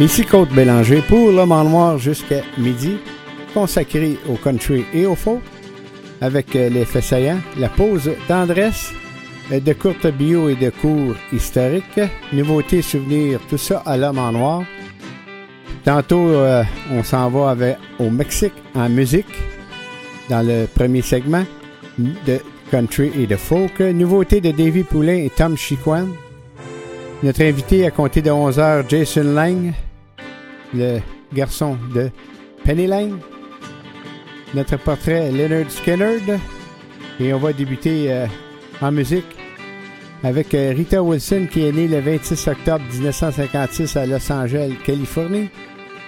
Ici Côte Bélanger pour Le Mans Noir jusqu'à midi, consacré au country et au folk, avec euh, les faits saillants, la pause tendresse, euh, de courtes bio et de cours historiques, nouveautés, souvenirs, tout ça à L'Homme en Noir. Tantôt, euh, on s'en va au Mexique en musique, dans le premier segment de country et de folk. Nouveauté de Davy Poulain et Tom Chiquan. Notre invité à compter de 11h, Jason Lang le garçon de Penny Lane. Notre portrait Leonard Skinner. Et on va débuter euh, en musique avec euh, Rita Wilson qui est née le 26 octobre 1956 à Los Angeles, Californie.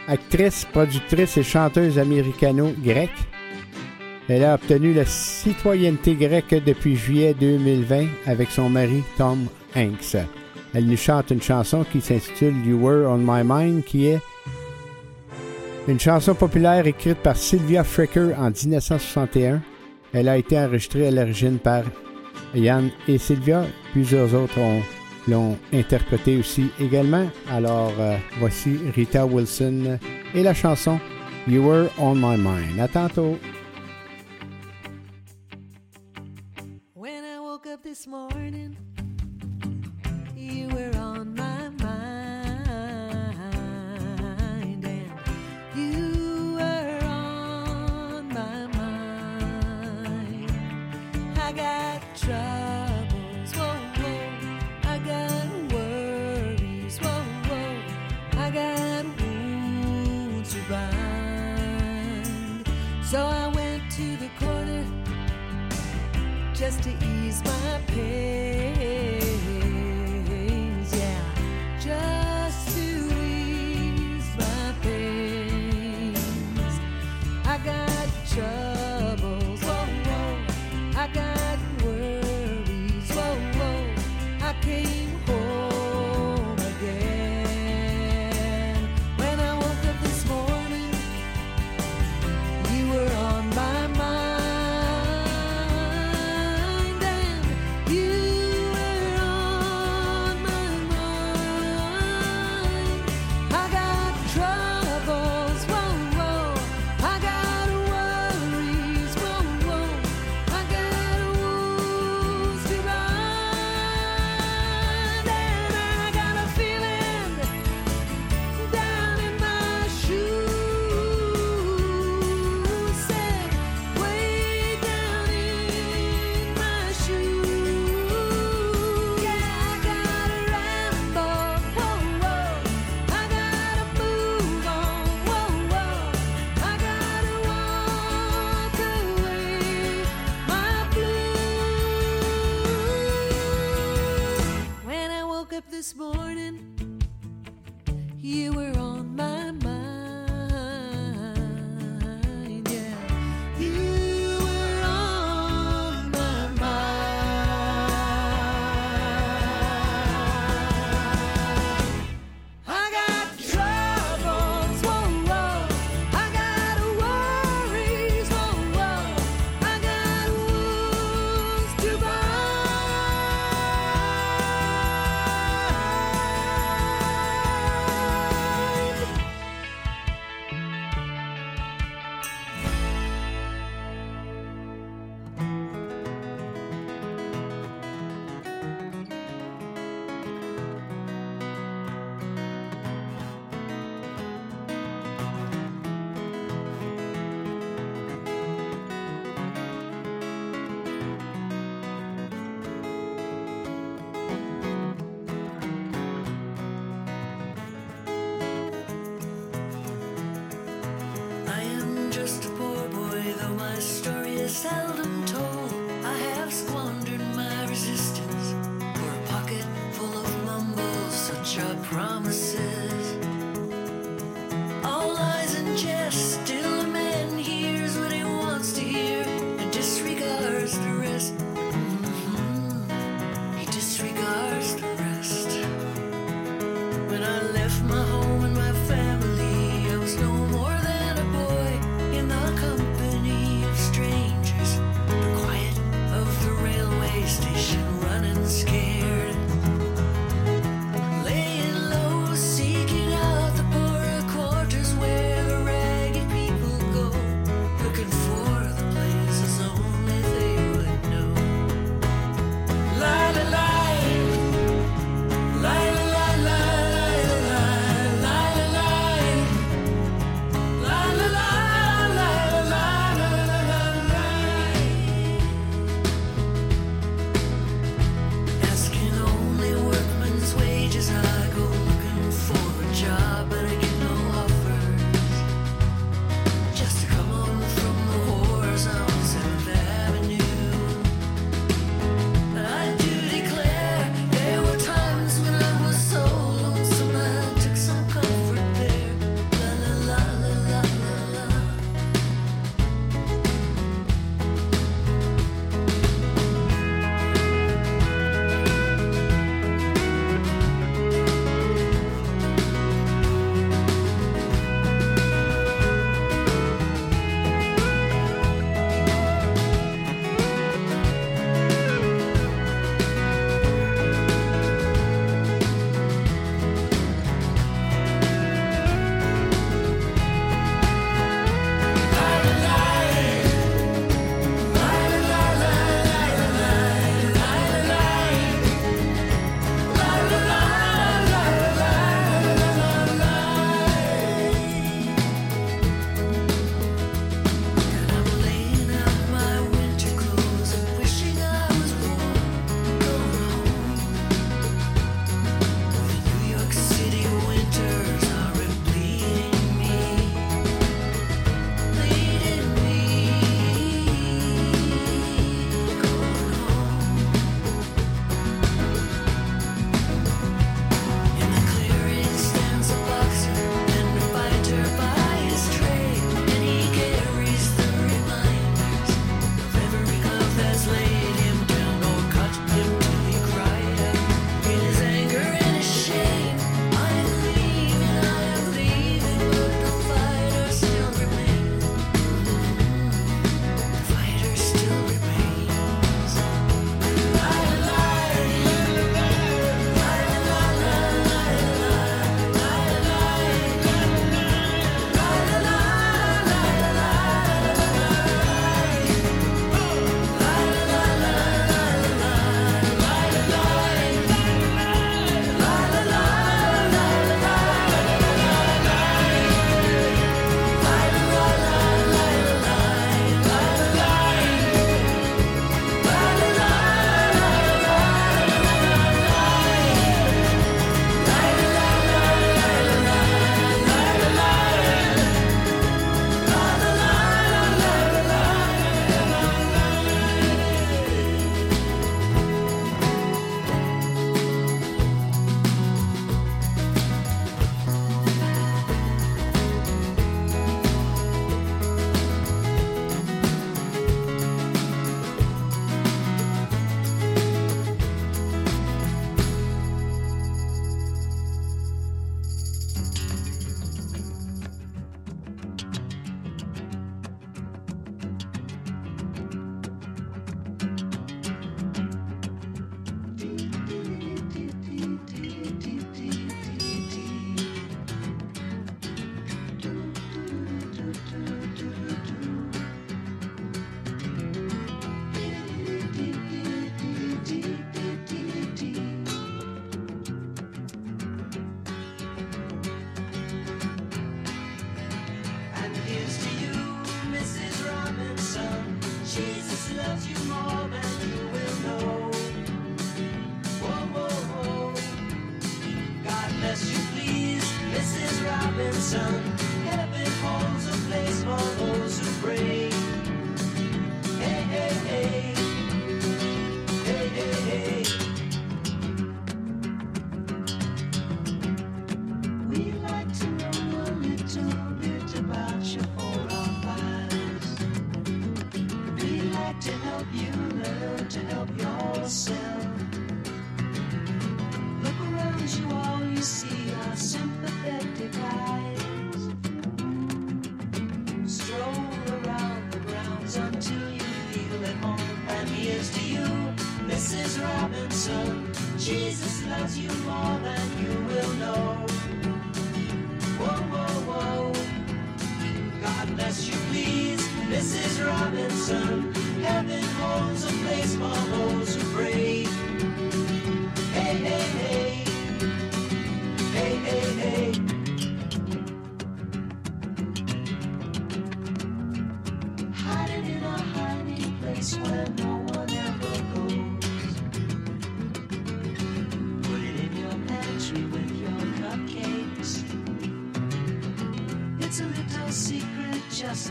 Actrice, productrice et chanteuse américano-grecque. Elle a obtenu la citoyenneté grecque depuis juillet 2020 avec son mari Tom Hanks. Elle nous chante une chanson qui s'intitule You Were on My Mind qui est une chanson populaire écrite par Sylvia Fricker en 1961. Elle a été enregistrée à l'origine par Yann et Sylvia. Plusieurs autres l'ont interprétée aussi également. Alors euh, voici Rita Wilson et la chanson You Were on My Mind. À tantôt. So I went to the corner just to ease my pain. this morning.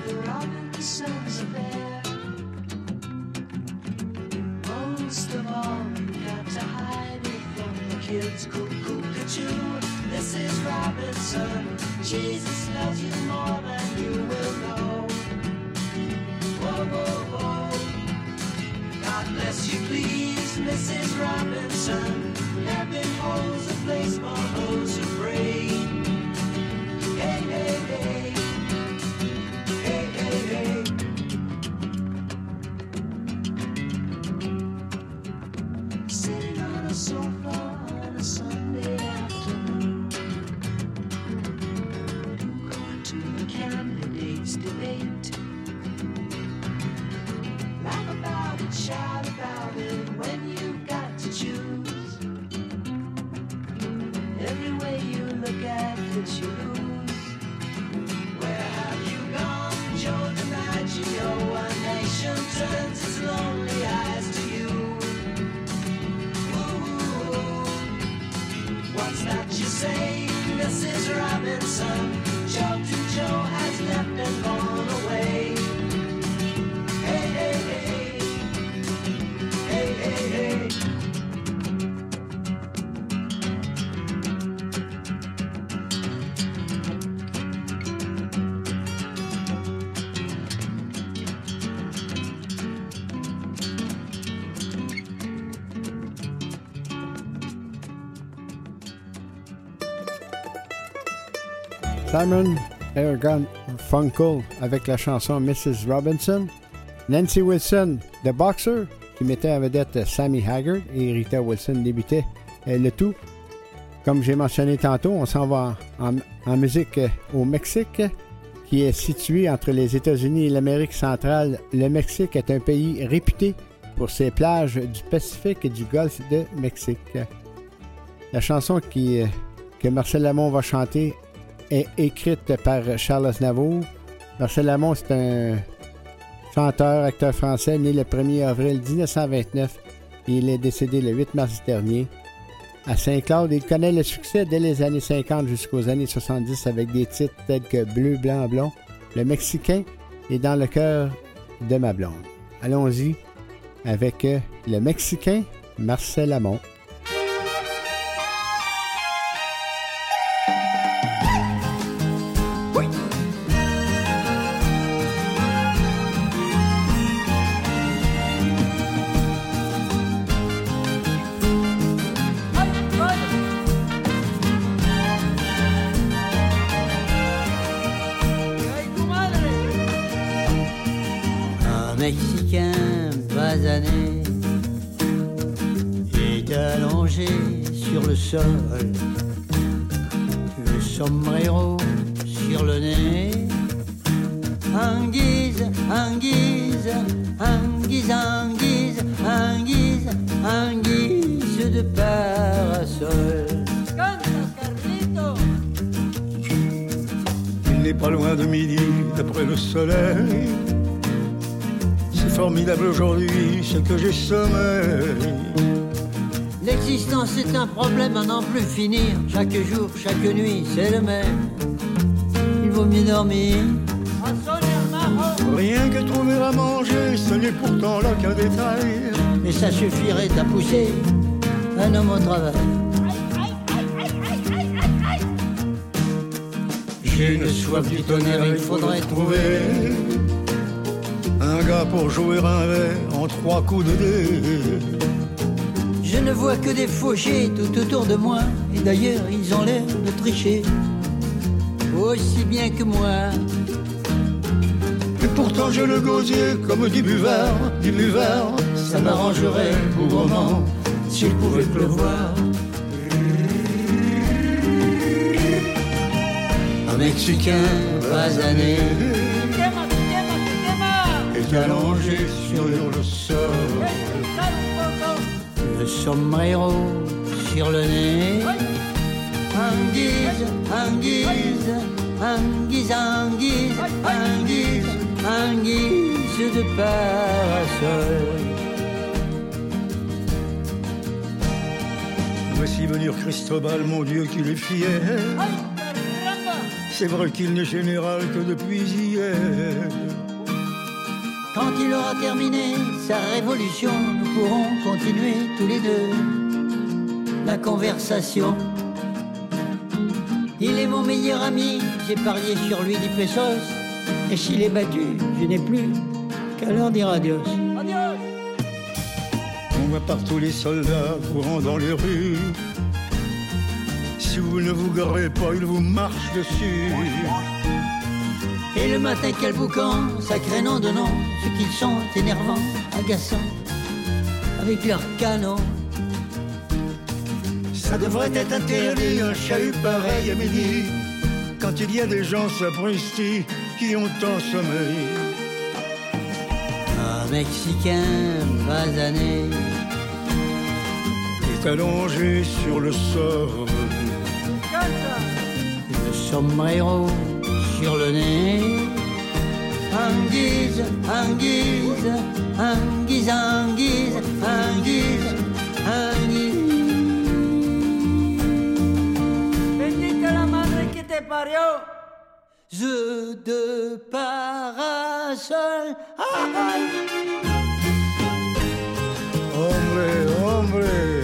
to the Robinson's affair. Most of all, we got to hide it from the kids. Cuckoo, cuckoo, this is Robinson. Jesus loves you. Simon Ergon Funkel avec la chanson Mrs. Robinson. Nancy Wilson, The Boxer, qui mettait en vedette Sammy Haggard et Rita Wilson débutait le tout. Comme j'ai mentionné tantôt, on s'en va en, musique au Mexique, qui est situé entre les États-Unis et l'Amérique centrale. Le Mexique est un pays réputé pour ses plages du Pacifique et du Golfe de Mexique. La chanson qui, que Marcel Lamont va chanter est écrite par Charles Aznavour. Marcel Lamont, c'est un chanteur, acteur français né le 1er avril 1929 et il est décédé le 8 mars dernier. À Saint-Claude, il connaît le succès dès les années 50 jusqu'aux années 70 avec des titres tels que Bleu, Blanc, Blond, Le Mexicain et Dans le cœur de ma blonde. Allons-y avec le Mexicain Marcel Lamont. Pas loin de midi après le soleil. C'est formidable aujourd'hui ce que j'ai sommeil. L'existence est un problème à n'en plus finir. Chaque jour, chaque nuit, c'est le même. il vaut mieux dormir. Rien que trouver à manger, ce n'est pourtant là qu'un détail. Mais ça suffirait à pousser un homme au travail. Une soif du tonnerre, il faudrait trouver un gars pour jouer un verre en trois coups de dé. Je ne vois que des fauchés tout autour de moi. Et d'ailleurs, ils ont l'air de tricher. Aussi bien que moi. Et pourtant j'ai le gosier comme du buvard, du buvard. Ça m'arrangerait moment s'il pouvait pleuvoir. Mexicain basané est allongé sur le sol. Le sombrero sur le nez. Anguise, anguise, anguise, anguise, anguise, anguise de parasol. Voici venir Cristobal, mon Dieu, qu'il est fier. C'est vrai qu'il n'est général que depuis hier. Quand il aura terminé sa révolution, nous pourrons continuer tous les deux la conversation. Il est mon meilleur ami, j'ai parié sur lui 10 pesos. Et s'il est battu, je n'ai plus qu'à leur dire adios. On voit partout les soldats courant dans les rues. Si vous ne vous garez pas, ils vous marchent dessus. Et le matin, quel boucan, sacré nom de nom, ce qu'ils sont énervants, agaçants, avec leurs canons. Ça devrait être interdit, un chahut pareil à midi. Quand il y a des gens sapristi qui ont tant sommeil. Un Mexicain basané est allongé sur le sol. Le sombrero sur le nez. Anguise, anguise, anguise, anguise, anguise, anguise. Bendita la madre que te parió. Je de parasol. Ah, Hombre, hombre.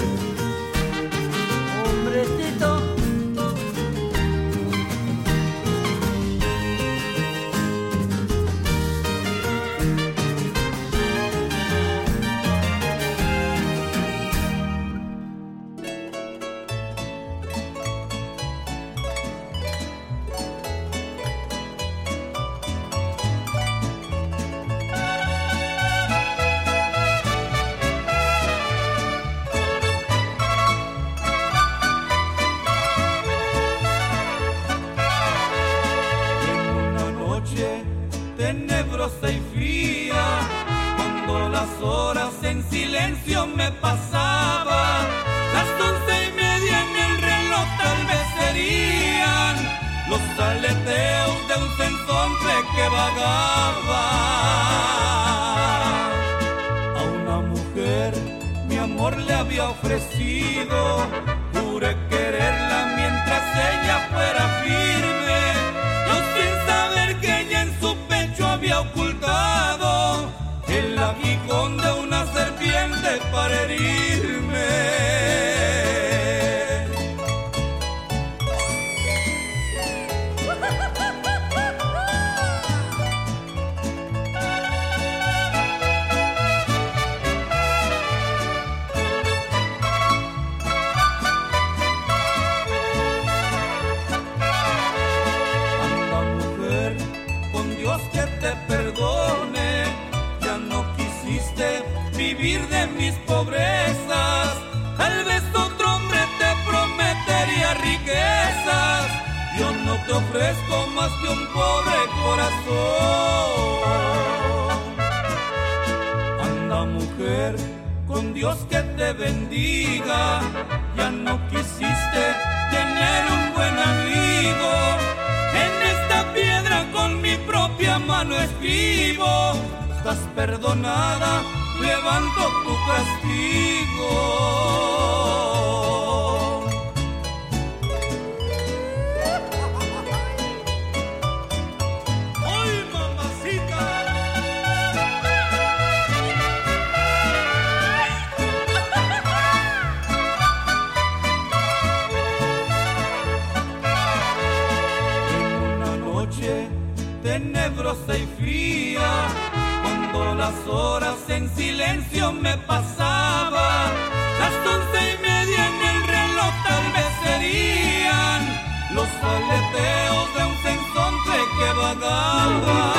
Ofrecido, juré quererla mientras ella fuera firme. Yo sin saber que ella en su pecho había ocultado el aguijón de una serpiente para herirme. Ofrezco más que un pobre corazón. Anda mujer, con Dios que te bendiga. Ya no quisiste tener un buen amigo. En esta piedra con mi propia mano escribo. Estás perdonada, levanto tu castigo. Y fría, cuando las horas en silencio me pasaba, las once y media en el reloj tal vez serían los aleteos de un sensonte que vagaba.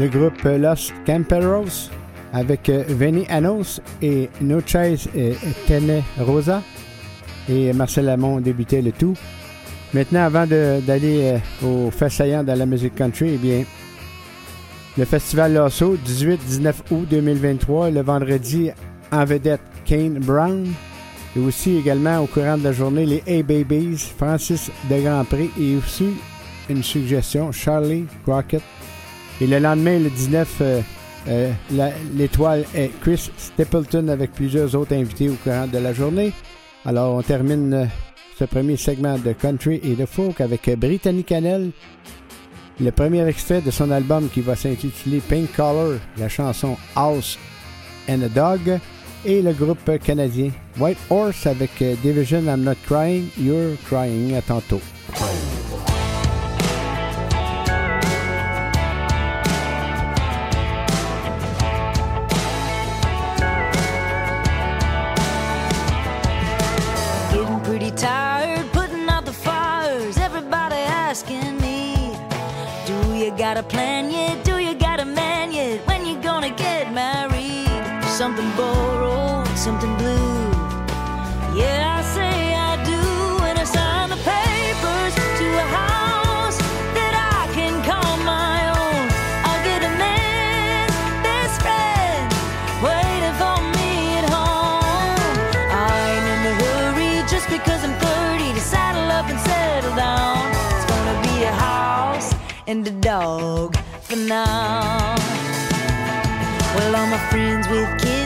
Le groupe Los Camperos avec euh, Vinny Anos et No Chase et Tene Rosa. Et Marcel Lamont débutait le tout. Maintenant, avant d'aller euh, au fait saillant dans la musique country, eh bien, le festival Lasso, 18-19 août 2023, le vendredi en vedette Kane Brown. Et aussi également au courant de la journée, les A-Babies, Francis de Grand Prix et aussi une suggestion, Charlie Crockett et le lendemain, le 19, euh, euh, l'étoile est Chris Stapleton avec plusieurs autres invités au courant de la journée. Alors, on termine euh, ce premier segment de country et de folk avec Brittany Cannell, le premier extrait de son album qui va s'intituler Pink Color, la chanson House and a Dog, et le groupe canadien White Horse avec Division I'm Not Crying, You're Crying. À tantôt. Got a plan yet? Do you got a man yet? When you gonna get married? something borrowed, something blue. And a dog for now. Well, all my friends with kids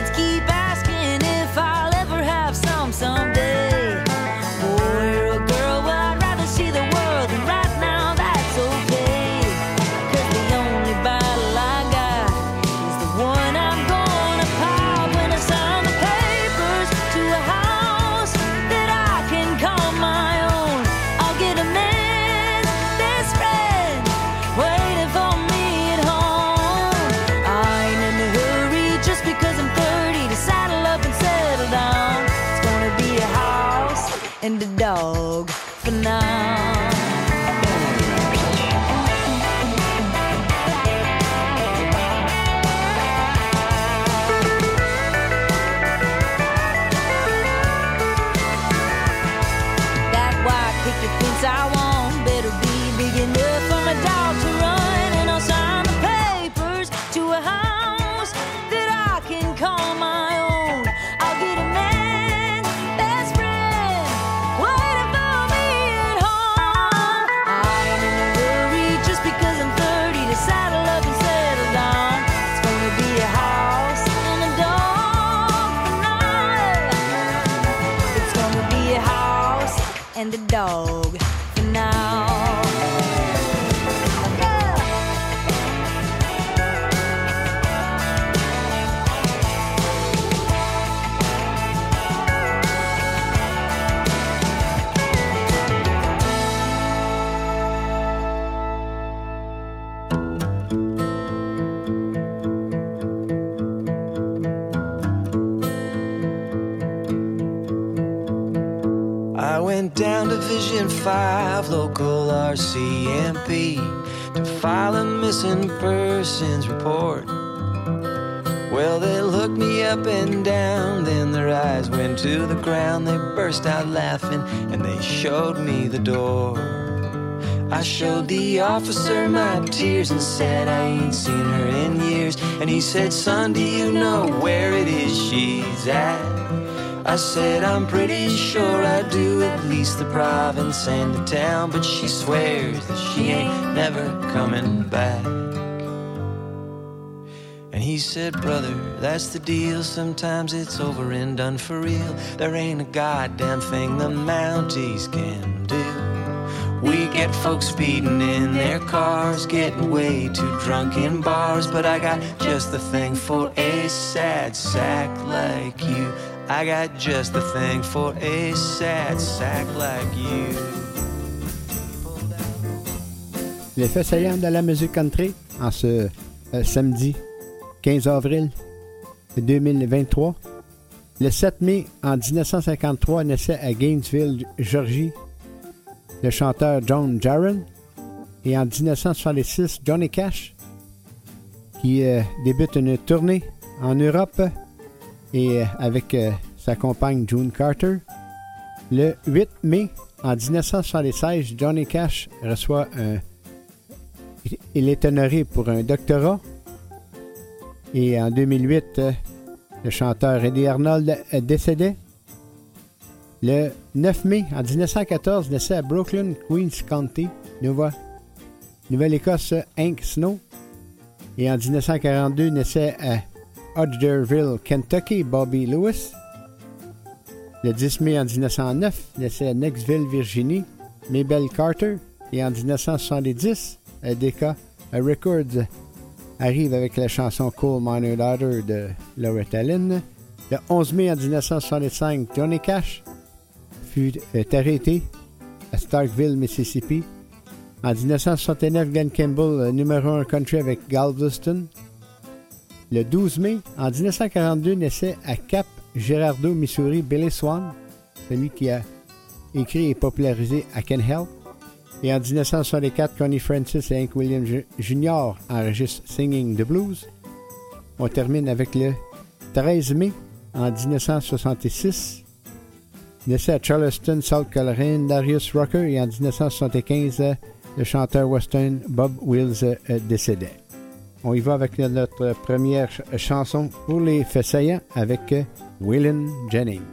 5, local RCMP, to file a missing persons report. Well, they looked me up and down, then their eyes went to the ground. They burst out laughing and they showed me the door. I showed the officer my tears and said I ain't seen her in years. And he said, Son, do you know where it is she's at? I said, I'm pretty sure I do, at least the province and the town. But she swears that she ain't never coming back. And he said, Brother, that's the deal. Sometimes it's over and done for real. There ain't a goddamn thing the Mounties can do. We get folks speeding in their cars, getting way too drunk in bars. But I got just the thing for a sad sack like you. I got just the thing for a sad sack like you. Les faits saillants de la musique country en ce euh, samedi 15 avril 2023. Le 7 mai en 1953 naissait à Gainesville, Georgie, le chanteur John Jarren. Et en 1966, Johnny Cash, qui euh, débute une tournée en Europe et euh, avec euh, sa compagne June Carter. Le 8 mai en 1976, Johnny Cash reçoit un. Il est honoré pour un doctorat. Et en 2008, euh, le chanteur Eddie Arnold décédait. Le 9 mai en 1914, naissait à Brooklyn, Queens County, Nouvelle-Écosse, Hank Snow. Et en 1942, naissait à Hodgerville, Kentucky, Bobby Lewis. Le 10 mai en 1909, naissait à Knoxville, Virginie, Mabel Carter. Et en 1970, à Decca Records arrive avec la chanson Coal Miner Daughter de Loretta Lynn. Le 11 mai en 1965, Johnny Cash fut arrêté à Starkville, Mississippi. En 1969, Glenn Campbell, euh, numéro 1 country avec Galveston. Le 12 mai, en 1942, naissait à Cap Girardeau, Missouri, Billy Swan, celui qui a écrit et popularisé I Can Help. Et en 1964, Connie Francis et Hank Williams Jr. enregistrent Singing the Blues. On termine avec le 13 mai en 1966. Naissait à Charleston, South Carolina, Darius Rucker et en 1975, euh, le chanteur western Bob Wills euh, décédait. On y va avec notre première ch chanson pour les faits saillants avec euh, Waylon Jennings.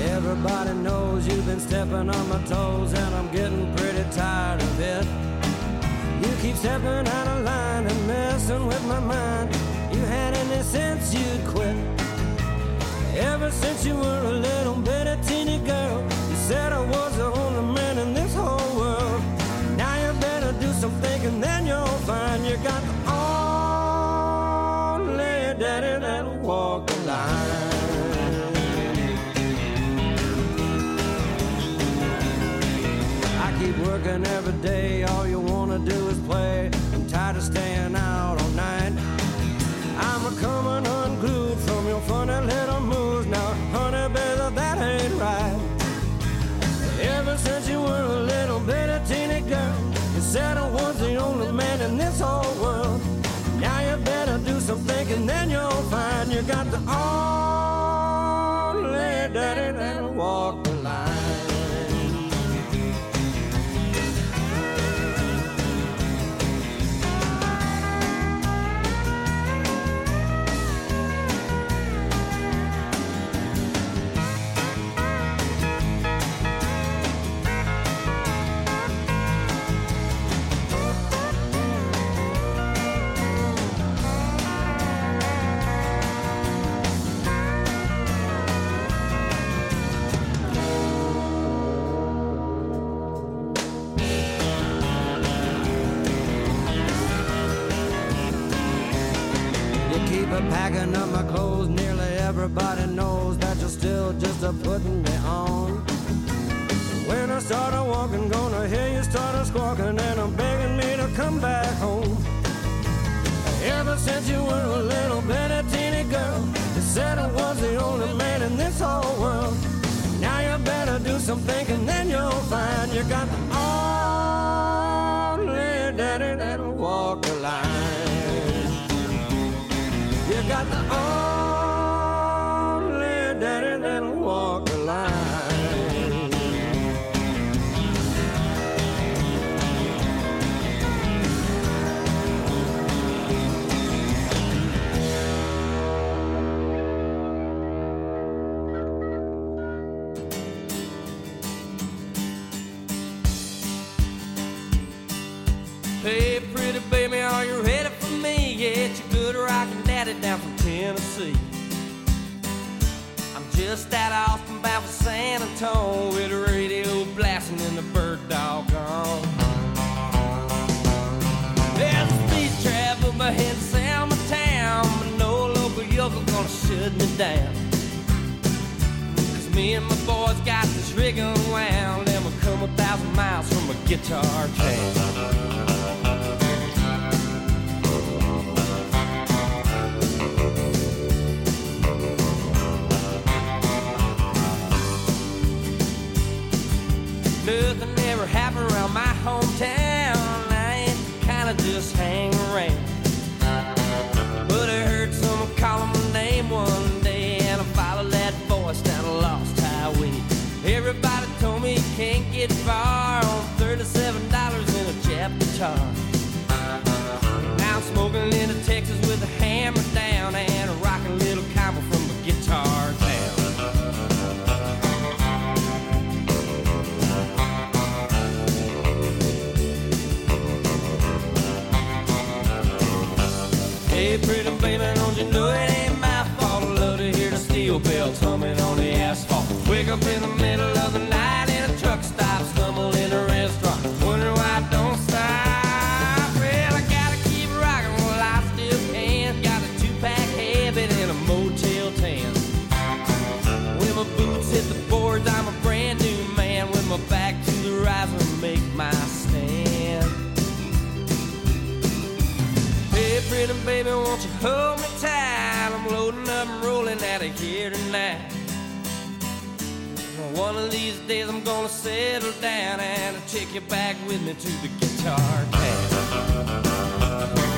Everybody knows you've been stepping on my toes, and I'm getting pretty tired of it. You keep stepping out of line and messing with my mind. Had any sense you'd quit. Ever since you were a little bitty teeny girl, you said I was the only thinking, then you'll find you got the only since you were a I'm just out of Austin, bound for San Antonio, with the radio blasting and the bird dog on. There's a speed up ahead of Selma town, but no local yokel gonna shut me down. Cause me and my boys got this rig unwound, and we come a thousand miles from a guitar jam. Hometown. I ain't kinda just hang around. But I heard someone calling my name one day, and I followed that voice down a lost highway. Everybody told me you can't get far on thirty-seven dollars in a Jap guitar. Wake up in the middle of the One of these days I'm gonna settle down and I'll take you back with me to the guitar town.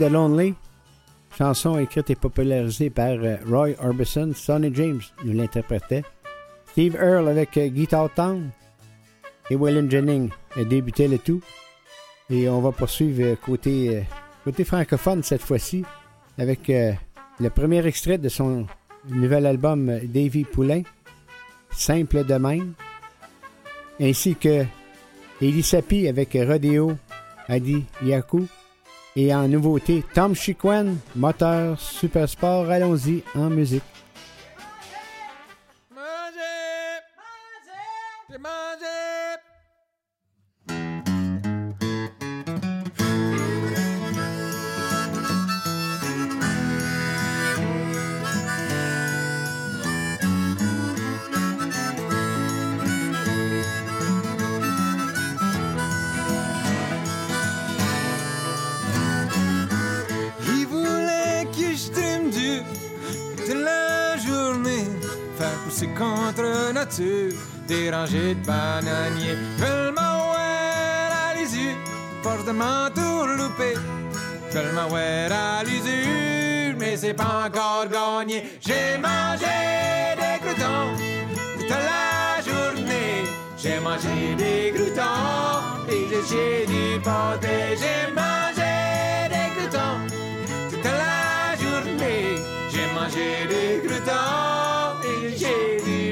The Lonely, chanson écrite et popularisée par euh, Roy Orbison. Sonny James nous l'interprétait. Steve Earle avec euh, Guitar Town et Waylon Jennings a débuté le tout. Et on va poursuivre euh, côté, francophone cette fois-ci avec le premier extrait de son nouvel album Davy Poulain, Simple de même, ainsi que Elie Sapi avec Rodeo Adi Yaku. Et en nouveauté, Tom Chiquan, moteur Super Sport. Allons-y en musique. Nature, déranger de bananier. Tellement ouais à l'usure, force de m'entourlouper. Tellement ouais à l'usure, mais c'est pas encore gagné. J'ai mangé des croutons toute la journée. J'ai mangé des croutons et j'ai du pâté. J'ai mangé des croutons toute la journée. J'ai mangé des croutons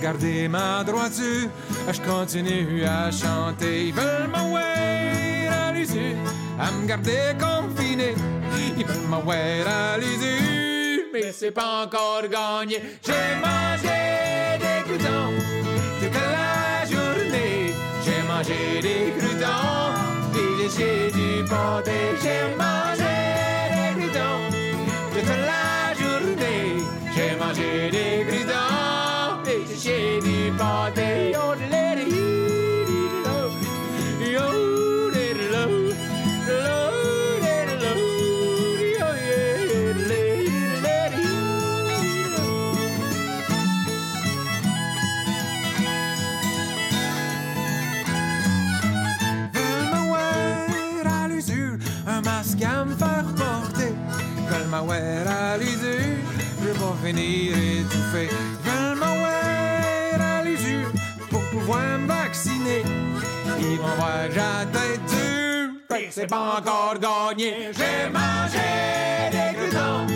garder ma droiture, je continue à chanter. Ils veulent m'envoyer à l'usure, à me garder confiné. Ils veulent m'envoyer à l'usure, mais c'est pas encore gagné. J'ai mangé des croutons toute la journée. J'ai mangé des croutons, et j'ai du pâté. J'ai mangé des croutons toute la journée. J'ai mangé des croutons, masque à me faire porter. Veulent à l'usure, je vais finir étouffé. Dure, fait que c'est pas encore gagné. J'ai mangé des croutons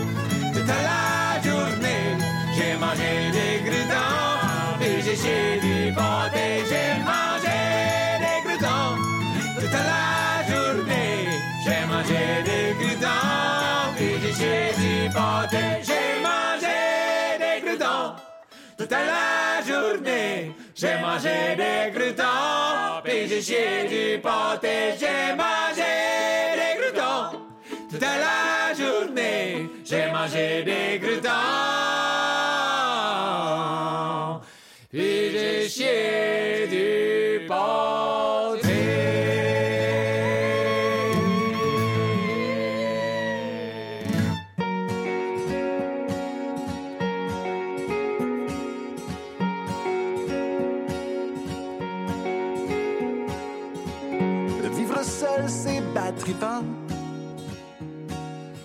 toute la journée. J'ai mangé des croutons et j'ai chié du pâté. J'ai mangé des croutons toute la journée. J'ai mangé des croutons et j'ai chié du pâté. J'ai mangé des croutons toute la journée. J'ai mangé des croutons j'ai du pâté. J'ai mangé des croutons toute la journée. J'ai mangé des croutons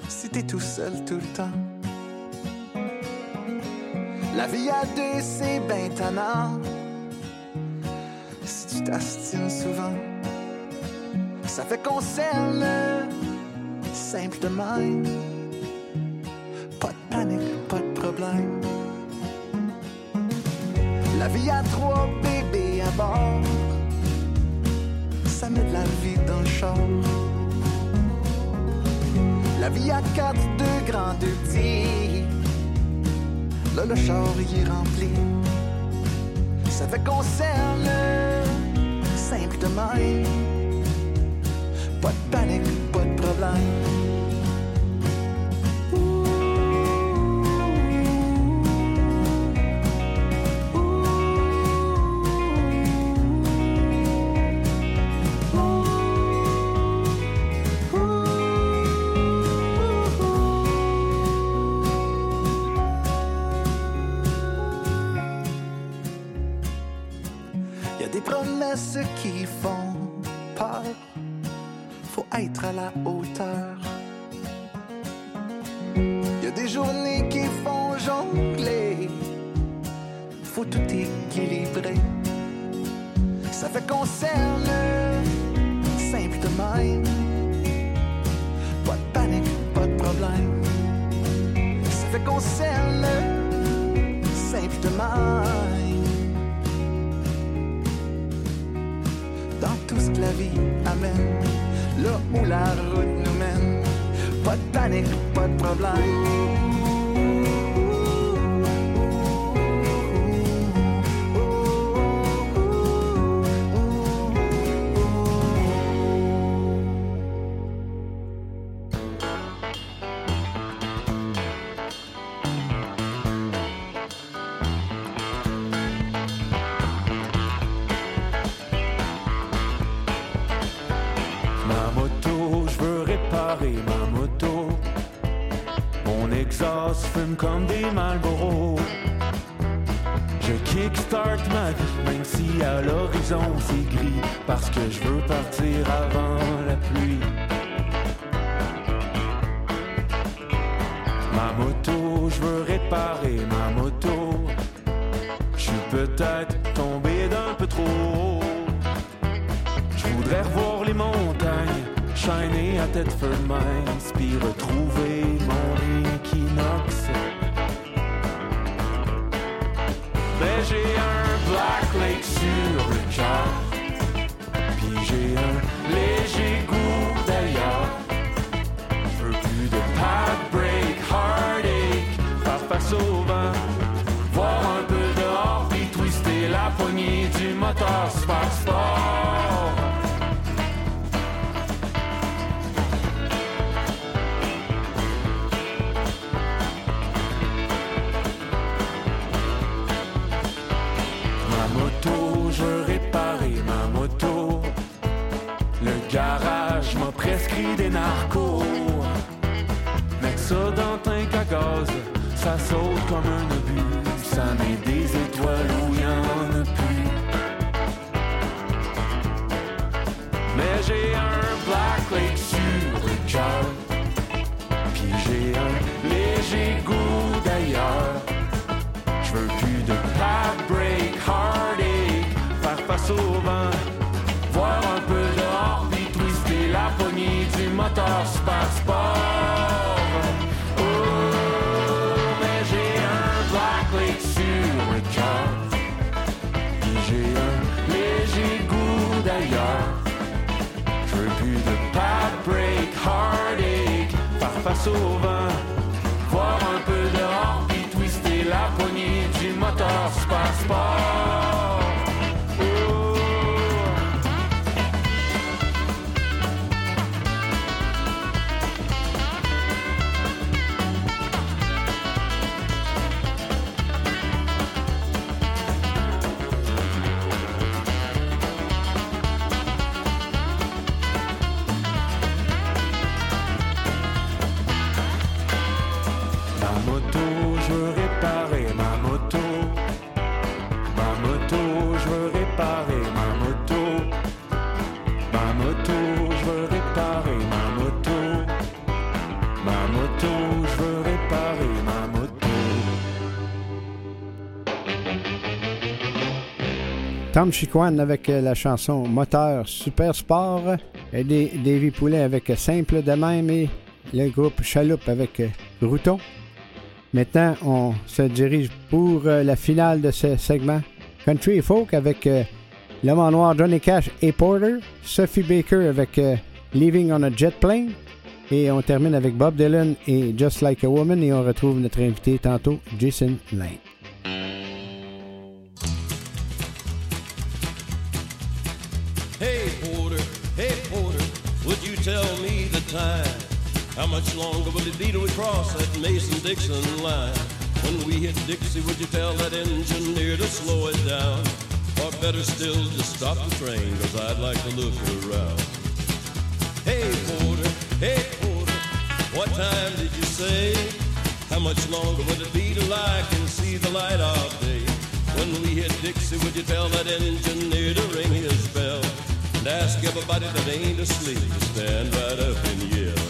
Si t'es tout seul tout le temps. La vie à deux, c'est ben tannant. Si tu t'astines souvent, ça fait qu'on s'aime simple de. Pas de panique, pas de problème. La vie à trois bébés à bord ça met de la vie dans le char. La vie à quatre, deux grands, deux petits. Là, le char, il est rempli. Ça fait qu'on simple de même. Pas de panique, pas de problème. Ça met des étoiles faire Tom avec euh, la chanson Moteur Super Sport. Et Davy Poulet avec euh, Simple de même et le groupe Chaloupe avec euh, Routon. Maintenant, on se dirige pour la finale de ce segment Country Folk avec l'homme en noir Johnny Cash et Porter, Sophie Baker avec Leaving on a Jet Plane et on termine avec Bob Dylan et Just Like a Woman et on retrouve notre invité tantôt, Jason Lane. Time? How much longer will it be till we cross that Mason-Dixon line? When we hit Dixie, would you tell that engineer to slow it down? Or better still, just stop the train, cause I'd like to look around. Hey Porter, hey Porter, what time did you say? How much longer would it be till I can see the light of day? When we hit Dixie, would you tell that engineer to ring his bell? And ask everybody that ain't asleep to stand right up and yell.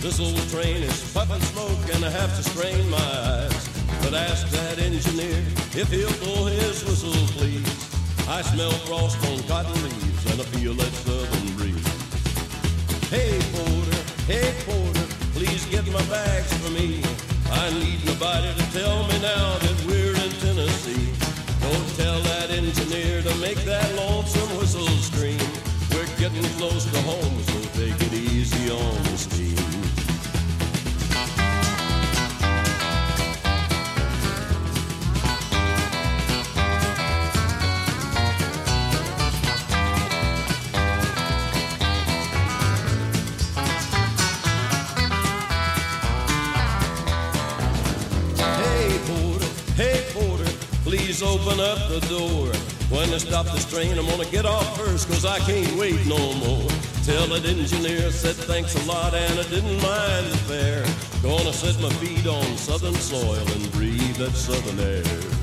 This old train is puffing smoke and I have to strain my eyes. But ask that engineer if he'll blow his whistle, please. I smell frost on cotton leaves and I feel that southern breeze. Hey Porter, hey Porter, please get my bags for me. I need nobody to tell me now that we're in Tennessee. Don't tell that engineer to make that lonesome whistle scream. Getting close to home, so take it easy on the steam. Hey porter, hey porter, please open up the door. When they stop this train, I'm gonna get off first, cause I can't wait no more. Tell that engineer said thanks a lot and I didn't mind the fare. Gonna set my feet on southern soil and breathe that southern air.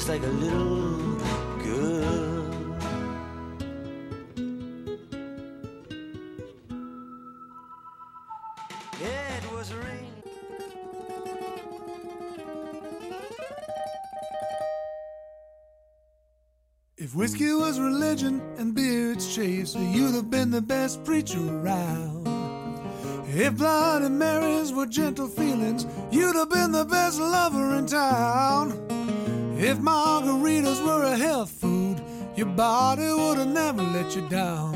Just like a little girl. It was. If whiskey was religion and beer its chase, you'd have been the best preacher around. If Bloody Marys were gentle feelings, you'd have been the best lover in town. If margaritas were a health food, your body would have never let you down.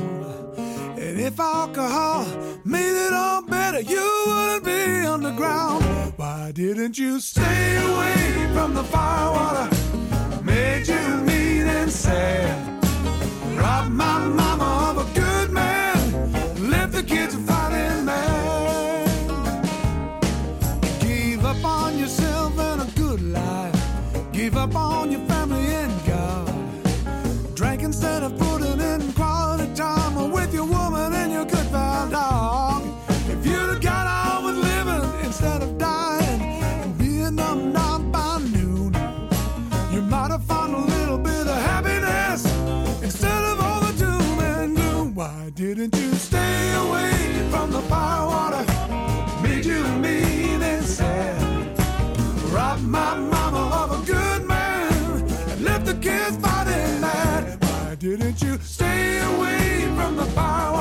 And if alcohol made it all better, you wouldn't be underground. Why didn't you stay away from the firewater? Made you mean and sad. Robbed my mama of a My mama of a good man and left the kids fighting mad. Why didn't you stay away from the firewater?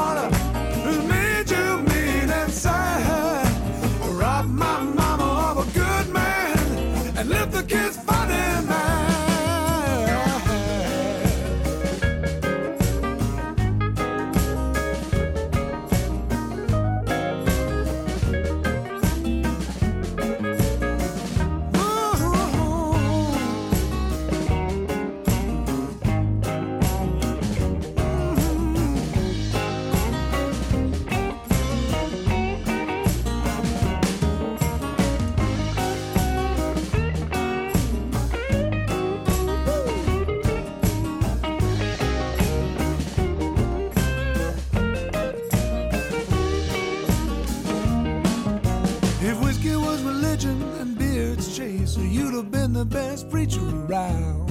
Chase, you'd have been the best preacher around.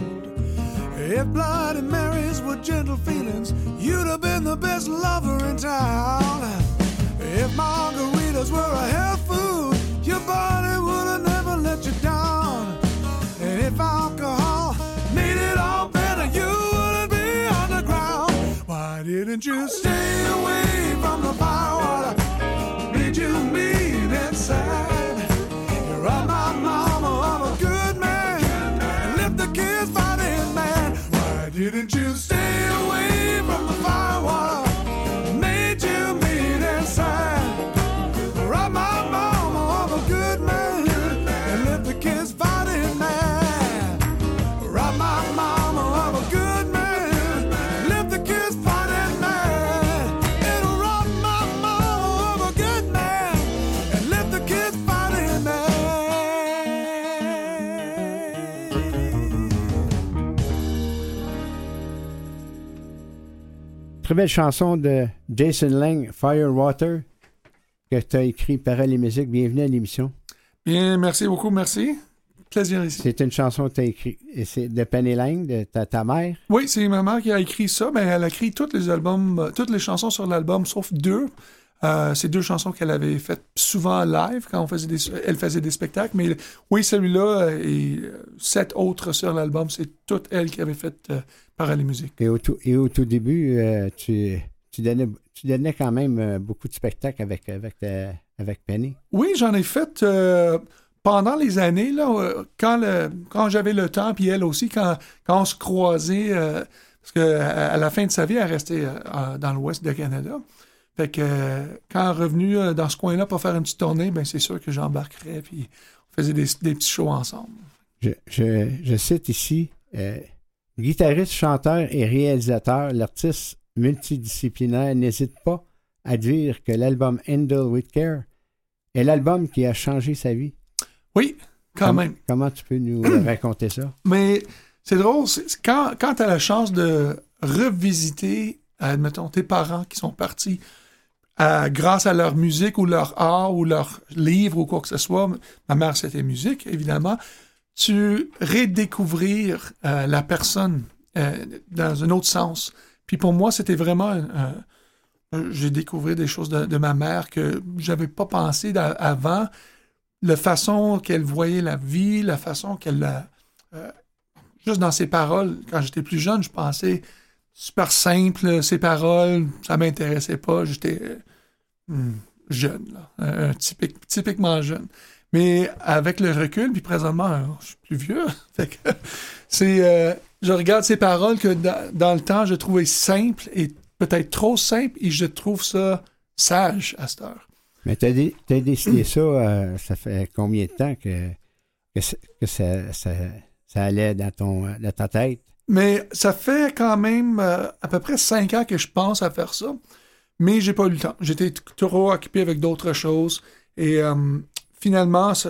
If Bloody Marys were gentle feelings, you'd have been the best lover in town. If margaritas were a health food, your body would have never let you down. And if alcohol made it all better, you wouldn't be underground. Why didn't you stay away Très belle chanson de Jason Lang, Firewater, que tu as écrit Paroles et musique. Bienvenue à l'émission. Bien, merci beaucoup, merci. Plaisir ici. C'est une chanson que tu as écrite de Penny Lang, de ta, ta mère. Oui, c'est ma mère qui a écrit ça. Ben, elle a écrit toutes les albums, toutes les chansons sur l'album, sauf deux. Euh, c'est deux chansons qu'elle avait faites souvent live quand on faisait des, elle faisait des spectacles. Mais oui, celui-là euh, et euh, sept autres sur l'album, c'est toutes elle qui avait fait euh, Paroles et musique. Et au tout, et au tout début, euh, tu, tu, donnais, tu donnais quand même euh, beaucoup de spectacles avec, avec, ta- avec Penny. Oui, j'en ai fait euh, pendant les années, là, euh, quand, le- quand j'avais le temps, puis elle aussi, quand, quand on se croisait, euh, parce qu'à à la fin de sa vie, elle restait euh, dans l'ouest de Canada. Fait que euh, quand revenu euh, dans ce coin-là pour faire une petite tournée, ben c'est sûr que j'embarquerais puis on faisait des, des petits shows ensemble. Je, je, je cite ici euh, guitariste, chanteur et réalisateur, l'artiste multidisciplinaire n'hésite pas à dire que l'album Handle with Care est l'album qui a changé sa vie. Oui, quand même. Comment tu peux nous raconter ça? Mais c'est drôle, quand, quand tu as la chance de revisiter, admettons, tes parents qui sont partis à- grâce à leur musique ou leur art ou leur livre ou quoi que ce soit, ma mère c'était musique, évidemment, tu redécouvrir euh, la personne euh, dans un autre sens. Puis pour moi, c'était vraiment... un- j'ai découvert des choses de, ma mère que j'avais pas pensé avant. La façon qu'elle voyait la vie, la façon qu'elle... euh, juste dans ses paroles, quand j'étais plus jeune, je pensais super simple, ses paroles, ça m'intéressait pas, j'étais euh, hmm, jeune, typiquement jeune. Mais avec le recul, puis présentement, je suis plus vieux, c'est, euh, je regarde ces paroles que dans, dans le temps, je trouvais simples et peut-être trop simples, et je trouve ça sage à cette heure. Mais tu as, décidé ça, euh, ça fait combien de temps que, que, ça- que ça, ça, ça allait dans, ton, dans ta tête? Mais ça fait quand même euh, à peu près cinq ans que je pense à faire ça. Mais j'ai pas eu le temps. J'étais trop occupé avec d'autres choses. Et finalement, ça,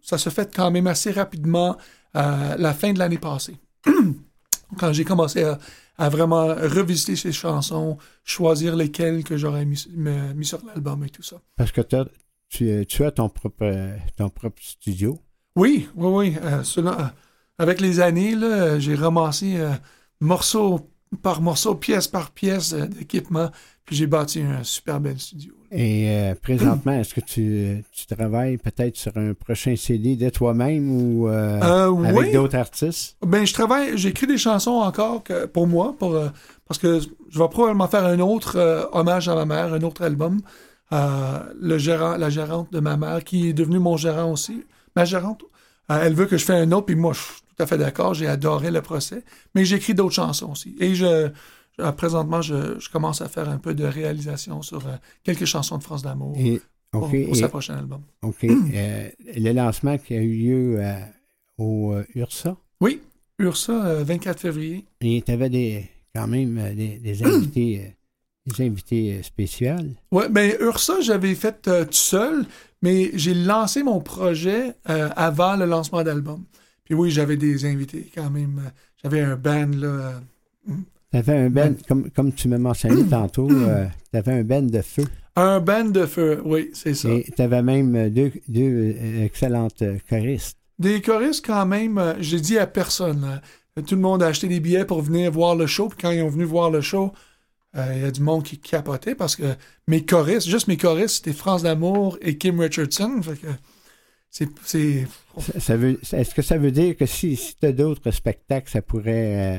ça se fait quand même assez rapidement à la fin de l'année passée. quand j'ai commencé à, à vraiment revisiter ces chansons, choisir lesquelles que j'aurais mis, mis sur l'album et tout ça. Parce que tu, euh, tu as ton propre, ton propre studio? Oui, oui, oui. euh, euh, avec les années, euh, j'ai ramassé euh, morceau par morceau, pièce par pièce euh, d'équipement, puis j'ai bâti un super bel studio. Et euh, présentement, est-ce que tu, tu travailles peut-être sur un prochain CD de toi-même ou euh, Euh, avec oui. d'autres artistes? Ben, je travaille, j'écris des chansons encore que- pour moi, pour, euh, parce que je vais probablement faire un autre euh, hommage à ma mère, un autre album. Le gérant, la gérante de ma mère, qui est devenue mon gérant aussi. Ma gérante, elle veut que je fasse un autre, puis moi, je suis tout à fait d'accord, j'ai adoré le procès. Mais j'écris d'autres chansons aussi. Et je, je- présentement, je, je commence à faire un peu de réalisation sur euh, quelques chansons de France d'amour pour, sa prochaine album. OK. Euh, le lancement qui a eu lieu euh, au euh, URSA, Oui, Ursa, euh, 24 février. et tu avais des, quand même euh, des, des invités, euh, des invités euh, spéciaux. Ouais, ben Ursa, j'avais fait euh, tout seul, mais j'ai lancé mon projet euh, avant le lancement d'album. Puis oui, j'avais des invités quand même. euh, J'avais un band là. Euh, Tu avais un band, comme, comme tu m'as mentionné tantôt, tu avais un band de feu. un band de feu, oui, c'est ça. Et tu avais même euh, deux, deux euh, excellentes euh, choristes. Des choristes quand même, euh, j'ai dit à personne. là. Tout le monde a acheté des billets pour venir voir le show. Puis quand ils ont venu voir le show, euh, il y a du monde qui capotait parce que mes choristes, juste mes choristes, c'était France d'Amour et Kim Richardson. Fait que c'est, c'est- Ça- ça veut- Est-ce que ça veut dire que si, si tu as d'autres spectacles, ça pourrait euh,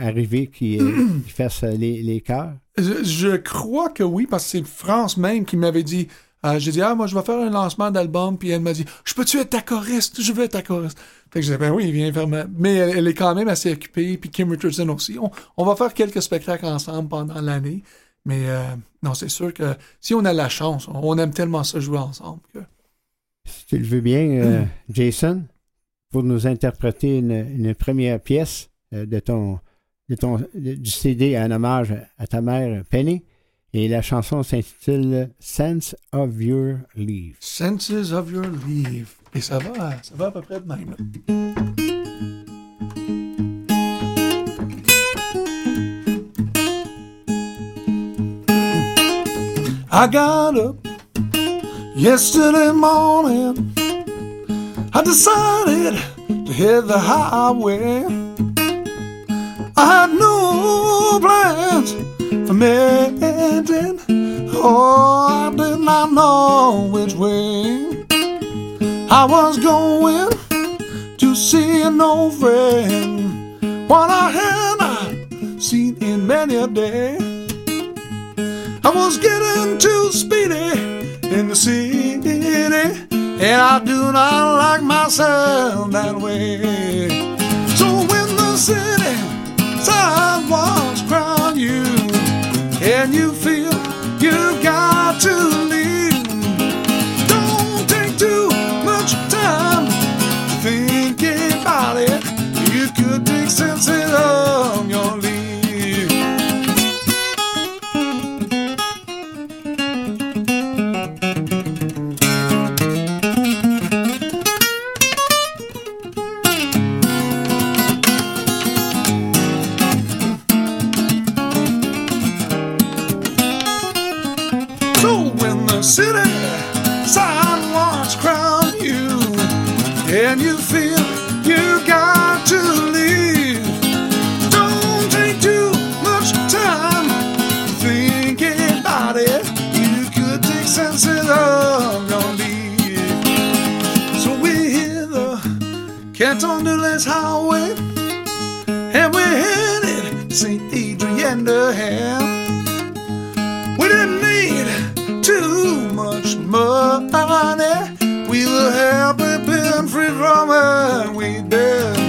arriver qui, euh, qui fassent euh, les, les chœurs? Je, je crois que oui, parce que c'est France même qui m'avait dit. euh, j'ai dit, ah, moi, je vais faire un lancement d'album, puis elle m'a dit, je peux-tu être ta choriste? Je veux être ta choriste. Fait que j'ai dit, ben oui, viens faire ma. Mais elle, elle est quand même assez occupée, puis Kim Richardson aussi. On, on va faire quelques spectacles ensemble pendant l'année. Mais euh, non, c'est sûr que si on a la chance, on aime tellement ça jouer ensemble. que- Si tu le veux bien, euh, Jason, pour nous interpréter une, une première pièce de ton, de ton, du CD en hommage à ta mère Penny. Et la chanson s'intitule Sense of Your Leave. Senses of Your Leave. Et ça va, ça va à peu près de même. I got up yesterday morning. I decided to hit the highway. I had no plans for meeting. Oh, I did not know which way I was going to see an old friend. One I had not seen in many a day. I was getting too speedy in the city, and I do not like myself that way. So when the city sidewalks crown you, Can you feel you've got to leave. The Canton de Les Highway and we're headed St. Adrian. We didn't need too much money. We were happy being free from where we'd been.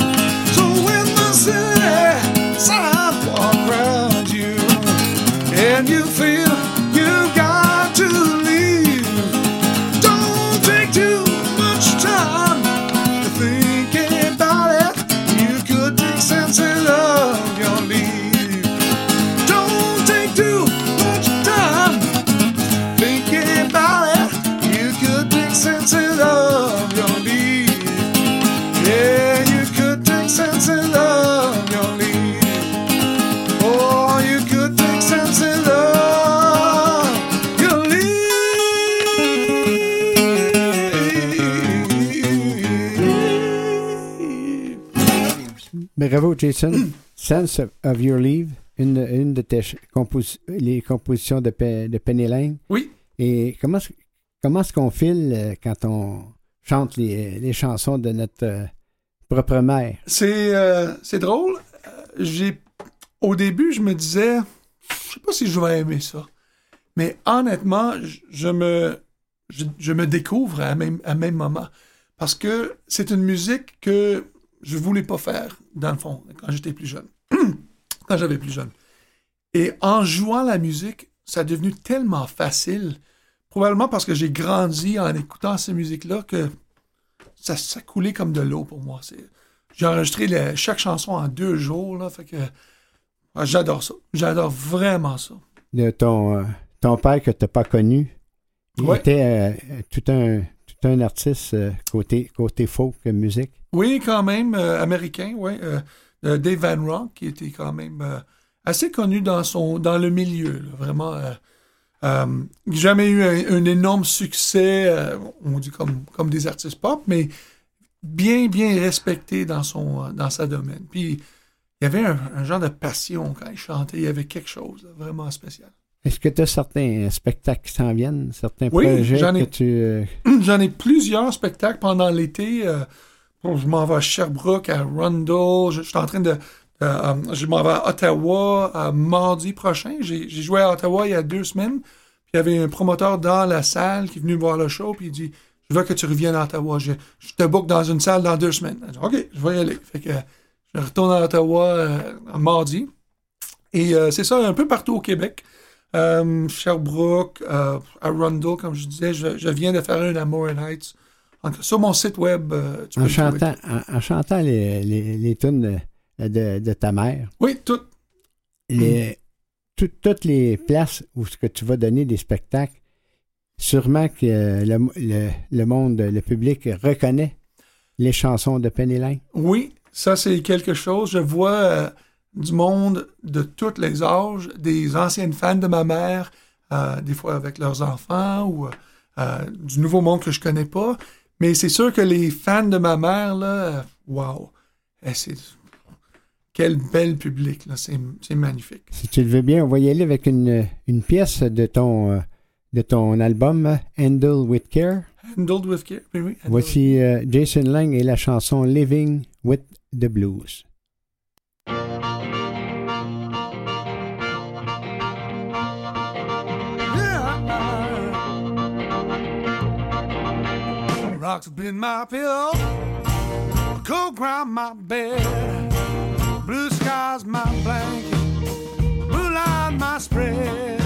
Jason. Sense of, Your Leave, une, une de tes compos- les compositions de, Pe- de Penny Lane. Oui. Et comment, est-ce- comment est-ce qu'on file euh, quand on chante les, les chansons de notre euh, propre mère? C'est euh, c'est drôle. Euh, J'ai au début, je me disais, je sais pas si je vais aimer ça. Mais honnêtement, je, je me je, je me découvre à même à même moment parce que c'est une musique que je voulais pas faire dans le fond quand j'étais plus jeune. quand j'avais plus jeune. Et en jouant la musique, ça est devenu tellement facile. Probablement parce que j'ai grandi en écoutant ces musiques-là que ça, ça coulait comme de l'eau pour moi. J'ai enregistré chaque chanson en deux jours. Là, fait que ah, j'adore ça. J'adore vraiment ça. De ton, euh, ton père que tu n'as pas connu, il Ouais. était euh, tout, un, un artiste euh, côté, côté folk euh, musique? Oui, quand même, euh, américain, oui. Dave Van Ronk, qui était quand même assez connu dans, son, dans le milieu. là, vraiment. jamais eu un, énorme succès, on dit comme, comme des artistes pop, mais bien, bien respecté dans, son, dans sa domaine. Puis, il y avait un, genre de passion quand il chantait. Il y avait quelque chose vraiment spécial. Est-ce que tu as certains spectacles qui s'en viennent, certains Oui, projets j'en ai- que tu. euh, J'en ai plusieurs spectacles pendant l'été. euh, bon, je m'en vais à Sherbrooke, à Rundle. Je, je suis en train de. euh, euh, je m'en vais à Ottawa à mardi prochain. J'ai j'ai joué à Ottawa il y a deux semaines. Puis il y avait un promoteur dans la salle qui est venu voir le show. Puis il dit Je veux que tu reviennes à Ottawa. Je, je te book dans une salle dans deux semaines. Dit, OK, je vais y aller. Fait que je retourne à Ottawa euh, mardi. Et euh, c'est ça un peu partout au Québec. Euh, Sherbrooke, euh, à Rundle, comme je disais, je, je viens de faire un à Morin Heights. Sur mon site web, euh, tu peux en, chantant, en, en chantant les, les, les tunes de, de- de ta mère, Oui, tout. les, tout- toutes les places où ce que tu vas donner des spectacles, sûrement que le, le- le monde, le public reconnaît les chansons de Penny Lane. Oui, ça c'est quelque chose. Je vois euh, du monde de tous les âges, des anciennes fans de ma mère, euh, des fois avec leurs enfants ou euh, du nouveau monde que je connais pas. Mais c'est sûr que les fans de ma mère, là, euh, wow, Eh, c'est quel bel public, là, c'est magnifique. Si tu le veux bien, on va y aller avec une, une pièce de ton, euh, de ton album Handle with Care. Handled with care, oui, oui. Voici Jason Lang et la chanson Living with the Blues. Rocks have been my pillow, cold ground my bed, blue skies my blanket, blue line my spread.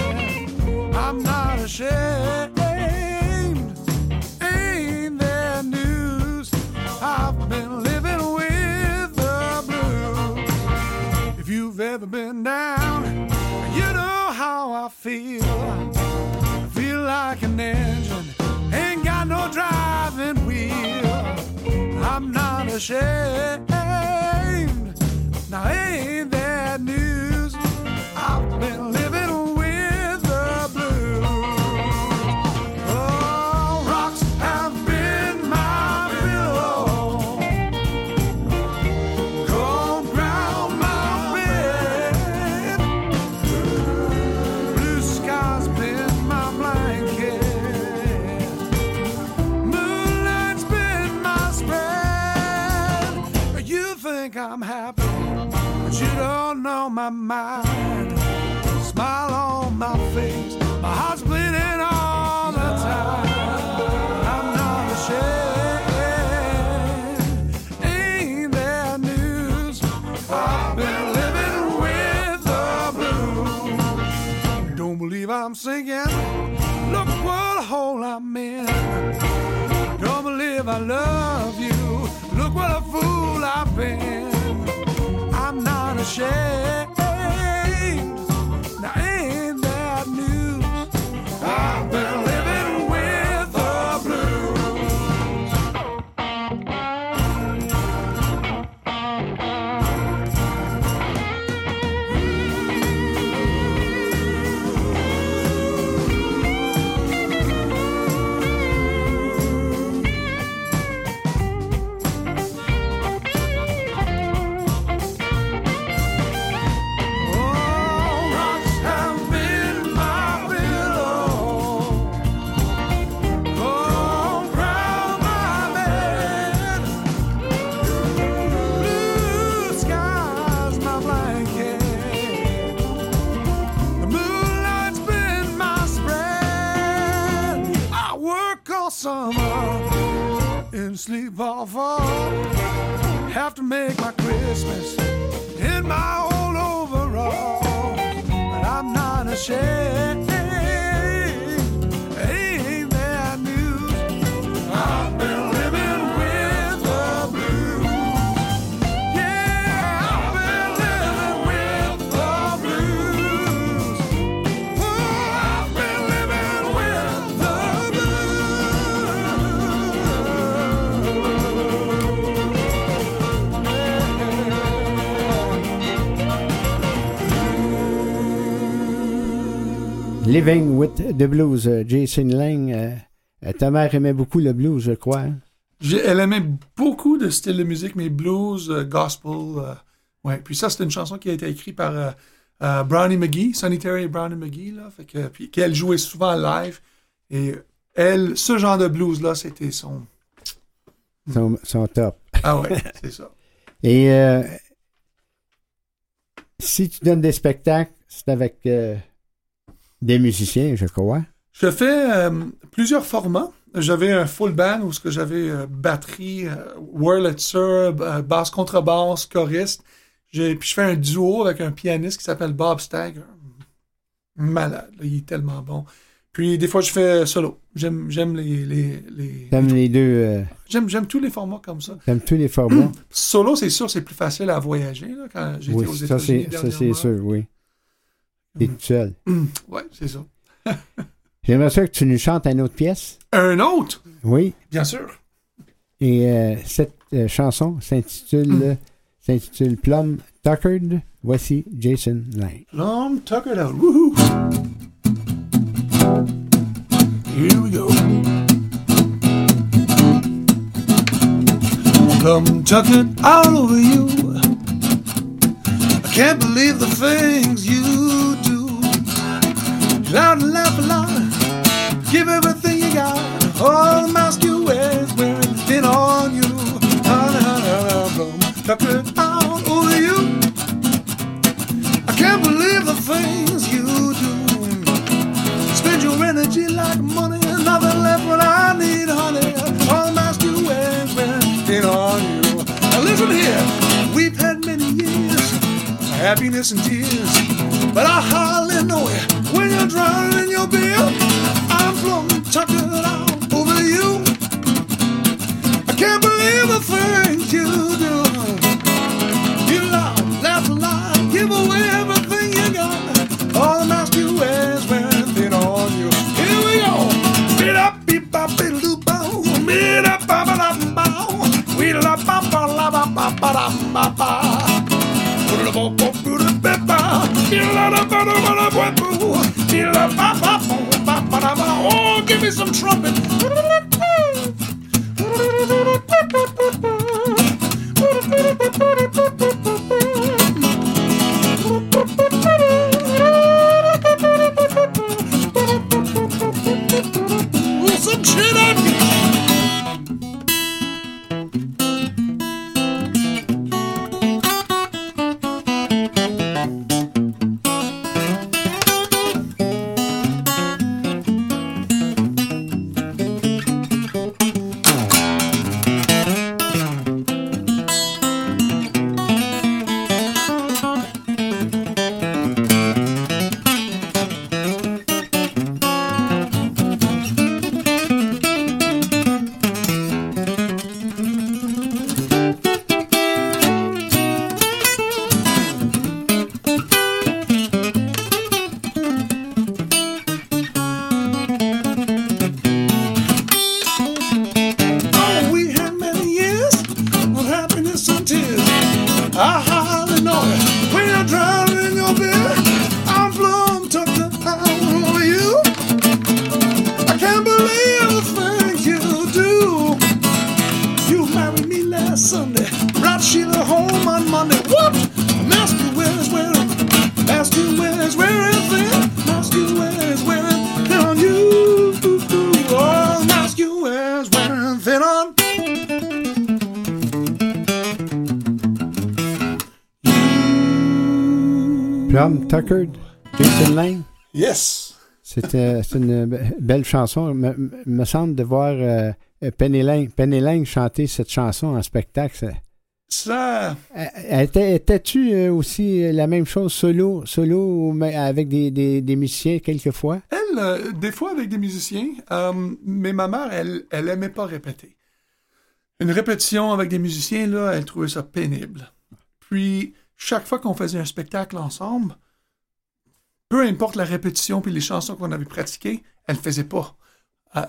I'm not ashamed, ain't there news? I've been living with the blues. If you've ever been down, you know how I feel. I feel like an end no driving wheel. I'm not ashamed. Now ain't that news? I've been living don't my mind. Smile on my face, my heart's bleeding all the time. I'm not ashamed. Ain't that news? I've been living with the blues. Don't believe I'm sinking. Look what a hole I'm in. Don't believe I love you. Look what a fool I've been. I'm not ashamed. And sleep all fall. Have to make my Christmas in my old overall. But I'm not ashamed. Living with the Blues, euh, Jason Lang. euh, euh, ta mère aimait beaucoup le blues, je crois. hein? Elle aimait beaucoup de styles de musique, mais blues, euh, gospel. euh, ouais. Puis ça, c'est une chanson qui a été écrite par Brownie McGee, Sonny Terry et Brownie McGee, là, fait que, puis qu'elle jouait souvent live. Et elle, ce genre de blues-là, c'était son... Son, son top. Ah ouais, c'est ça. Et si tu donnes des spectacles, c'est avec des musiciens, je crois. Je fais euh, plusieurs formats. J'avais un full band où ce que j'avais euh, batterie, euh, Wurlitzer, euh, basse contrebasse, choriste. Puis je fais un duo avec un pianiste qui s'appelle Bob Stagger. Malade, là, il est tellement bon. Puis des fois je fais solo. J'aime j'aime les, les, les- les deux. euh, j'aime j'aime tous les formats comme ça. T'aimes tous les formats. Solo, c'est sûr, c'est plus facile à voyager là, quand j'étais oui, aux ça États-Unis c'est, ça c'est sûr, oui. T'es tout seul. Ouais, c'est ça. J'aimerais ça que tu nous chantes une autre pièce. Un autre, Oui. bien sûr. Et euh, cette euh, chanson s'intitule, euh, s'intitule Plum Tuckered. Voici Jason Lang. Plum tuckered out. Woohoo! Here we go. Plum tuckered all over you. Can't believe the things you do. Get and laugh a lot. Give everything you got. All the mask you wear is wearing thin on you. Honey, honey, honey, all over you. I can't believe the things you do. Spend your energy like money, nothing left when I need honey. All the mask you wear is wearing thin on you. Now listen here, happiness and tears. But I hardly know it when you're drowning in your beer. I'm plumb tuckered out over you. I can't believe the things you do. You love, laugh a lot, give away everything you got. All the mask you wear is wearing on you. Here we go. Beat up, beep, bop, beep, loop, bow. Beat up, bop, bop, bow. We la, ba, ba, la, ba, ba, ba, ba, ba. Oh, give me some trumpet. Plum Tucker, Jason Lang. Yes. C'était c'est une be- belle chanson. Me, me semble de voir euh, Penny Lang, Penny Lang chanter cette chanson en spectacle. ça- était- Étais-tu euh, aussi la même chose solo, solo avec des, des, des musiciens quelquefois? Elle, euh, des fois avec des musiciens, euh, mais ma mère, elle, elle aimait pas répéter. Une répétition avec des musiciens, là, elle trouvait ça pénible. Puis, chaque fois qu'on faisait un spectacle ensemble, peu importe la répétition puis les chansons qu'on avait pratiquées, elle faisait pas. euh,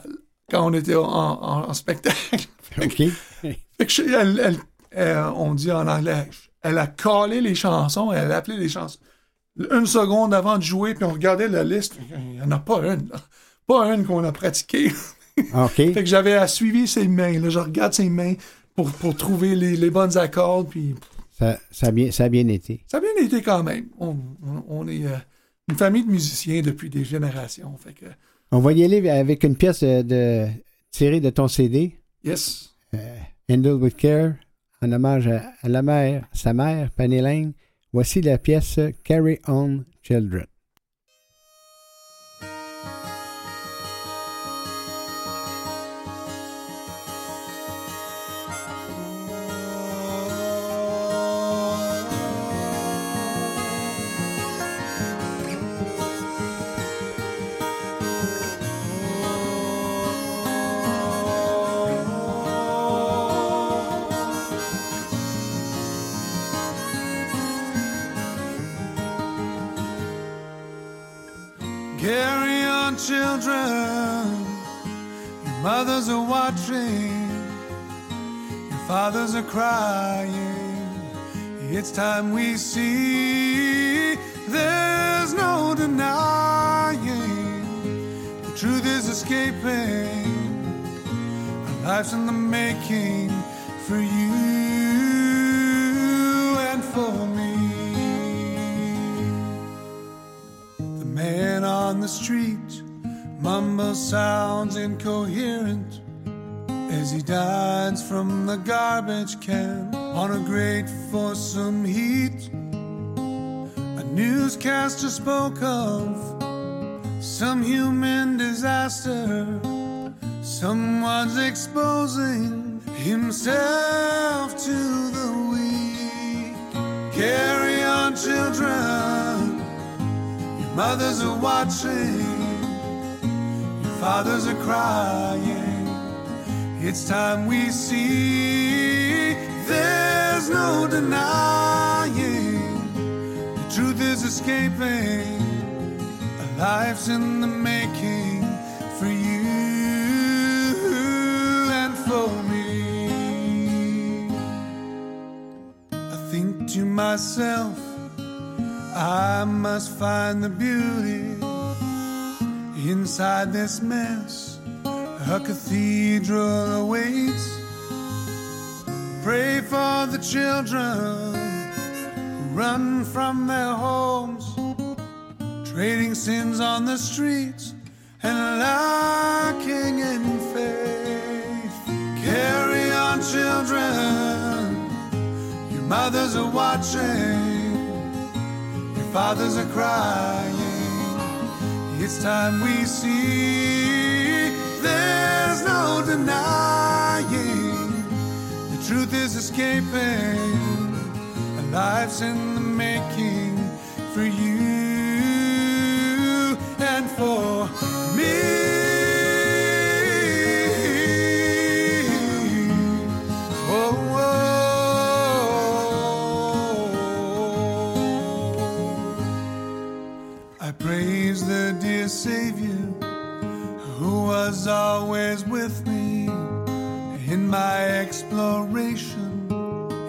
quand on était en, en- en spectacle. OK. Fait que je- elle- elle- euh, on dit en anglais, elle a collé les chansons, elle a appelé les chansons. Une seconde avant de jouer, puis on regardait la liste, il n'y en a pas une. là. Pas une qu'on a pratiquée. OK. fait que j'avais à suivre ses mains. Là, je regarde ses mains pour, pour trouver les, les bonnes accords, puis Ça, ça, a bien, ça a bien été. ça a bien été quand même. On, on- on est euh, une famille de musiciens depuis des générations. Fait que, On va y aller avec une pièce de, de- tirée de ton CD. yes. Euh, Handle with Care, en hommage à, à la mère, sa mère, Penny Lane. Voici la pièce Carry On Children. Myself, I must find the beauty inside this mess. A cathedral awaits. Pray for the children who run from their homes, trading sins on the streets and lacking in faith. Carry on, children. Mothers are watching, your fathers are crying. It's time we see there's no denying. The truth is escaping, and life's in the making for you my exploration,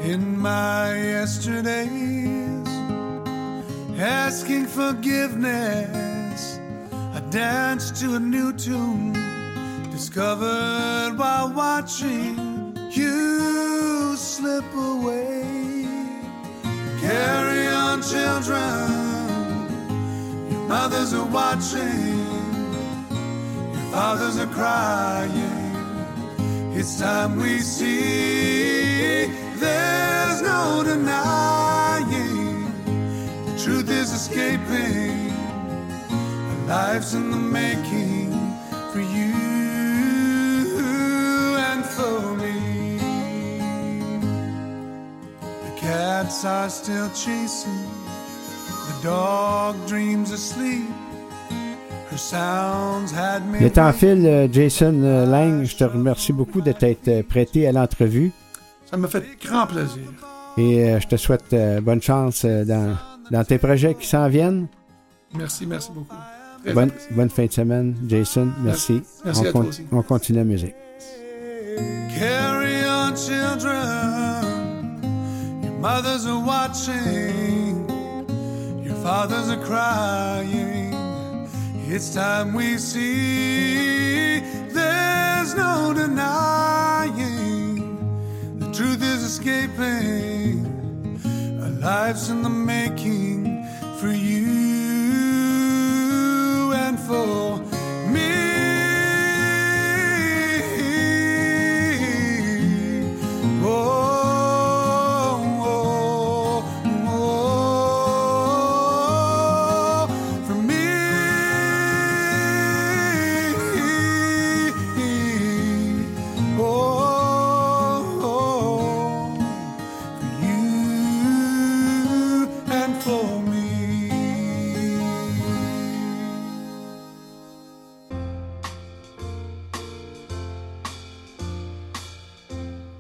in my yesterdays, asking forgiveness. I danced to a new tune, discovered while watching you slip away. Carry on, children. Your mothers are watching, your fathers are crying. It's time we see there's no denying. The truth is escaping, our life's in the making for you and for me. The cats are still chasing, the dog dreams asleep. Le temps file, euh, Jason euh, Lang. Je te remercie beaucoup de t'être euh, prêté à l'entrevue. Ça m'a fait grand plaisir. Et je te souhaite bonne chance dans, dans tes projets qui s'en viennent. Merci, merci beaucoup. Très Bonne, bonne fin de semaine, Jason. Merci. Merci on, à toi aussi. on continue la musique. Carry on, children. Your mothers are watching, your fathers are crying. It's time we see there's no denying. The truth is escaping, our lives in the making for you and for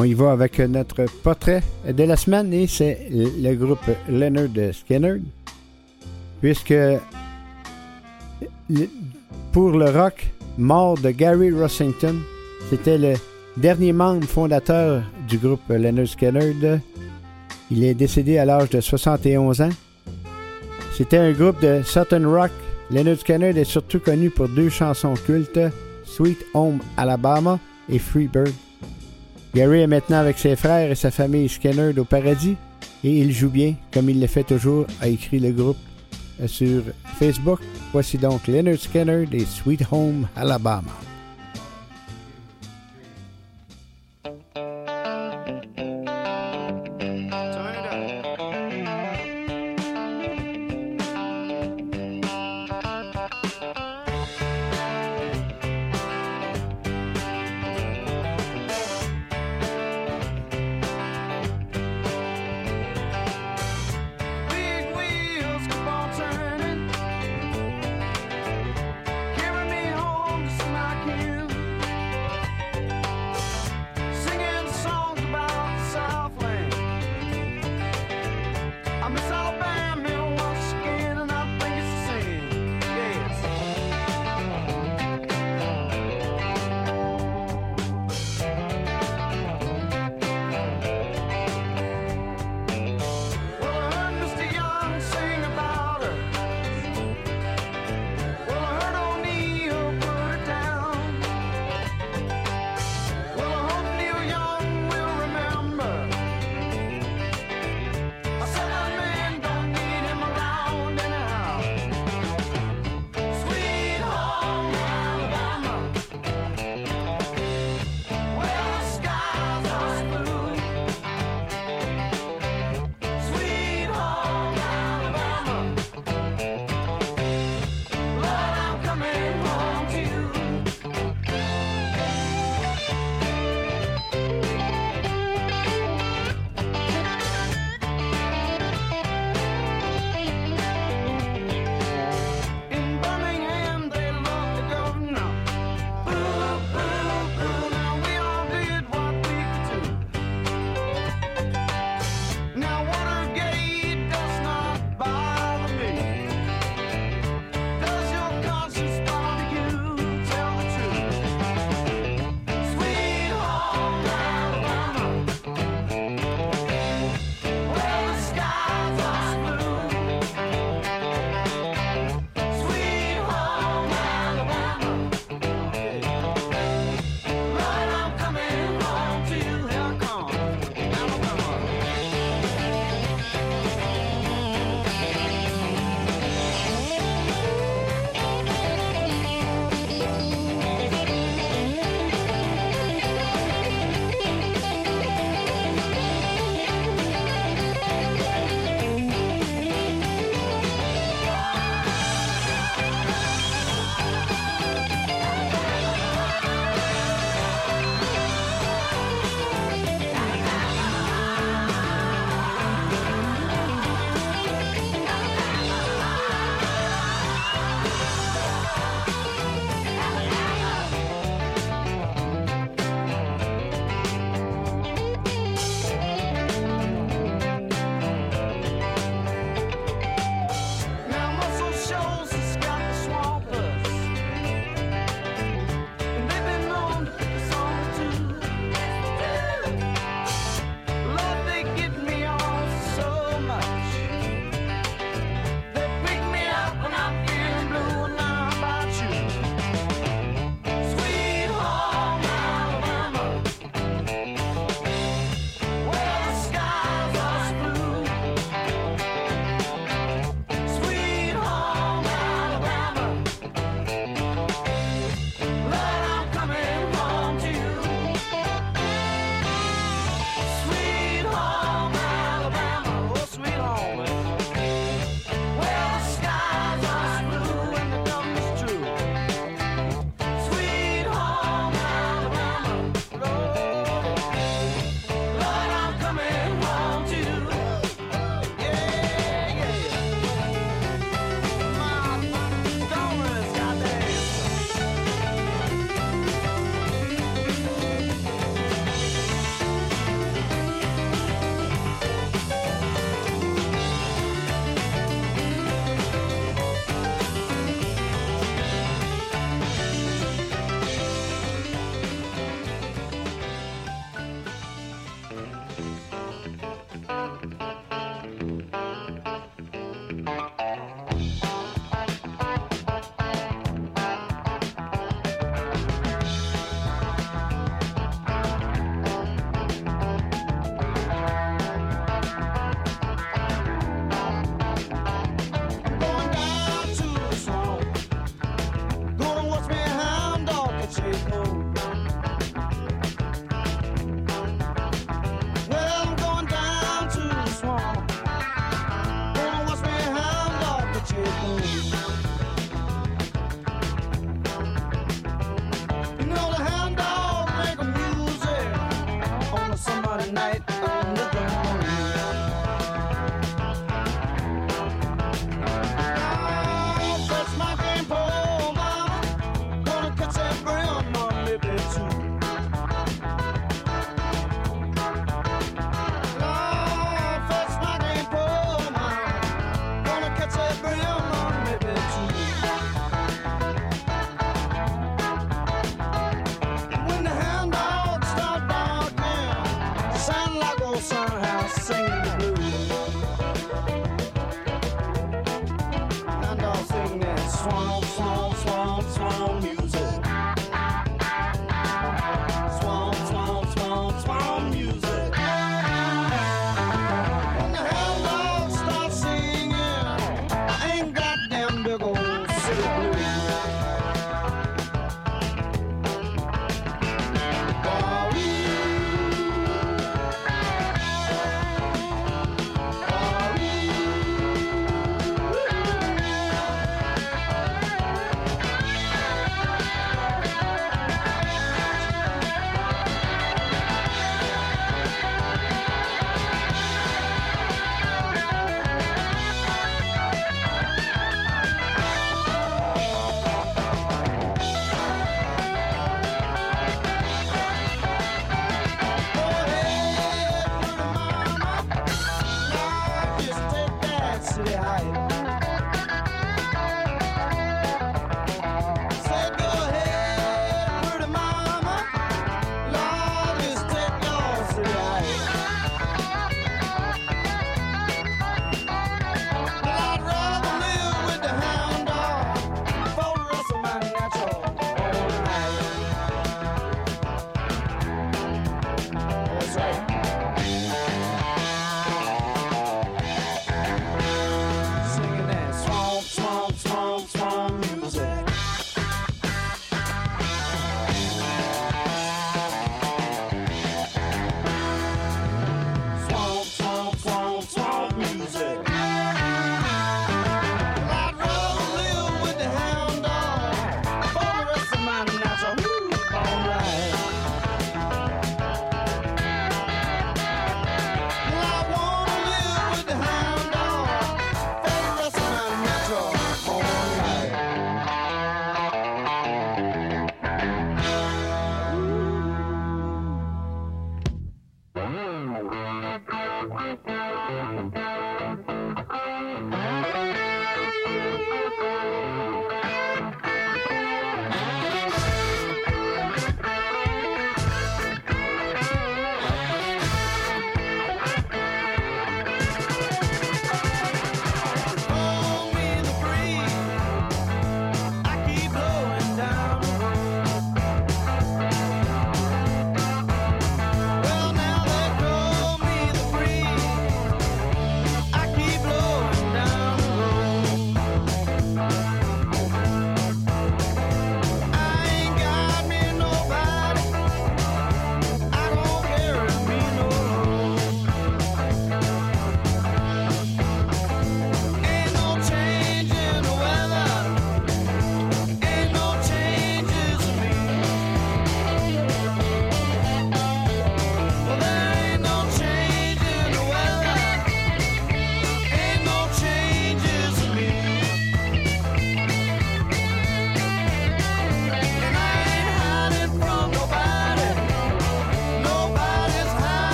On y va avec notre portrait de la semaine et c'est le groupe Leonard Skinner. Puisque pour le rock, mort de Gary Rossington, c'était le dernier membre fondateur du groupe Leonard Skinner. Il est décédé à l'âge de 71 ans. C'était un groupe de Southern Rock. Leonard Skinner est surtout connu pour deux chansons cultes, Sweet Home Alabama et Freebird. Gary est maintenant avec ses frères et sa famille Skinner au paradis et il joue bien, comme il le fait toujours, a écrit le groupe sur Facebook. Voici donc Leonard Skinner des Sweet Home Alabama.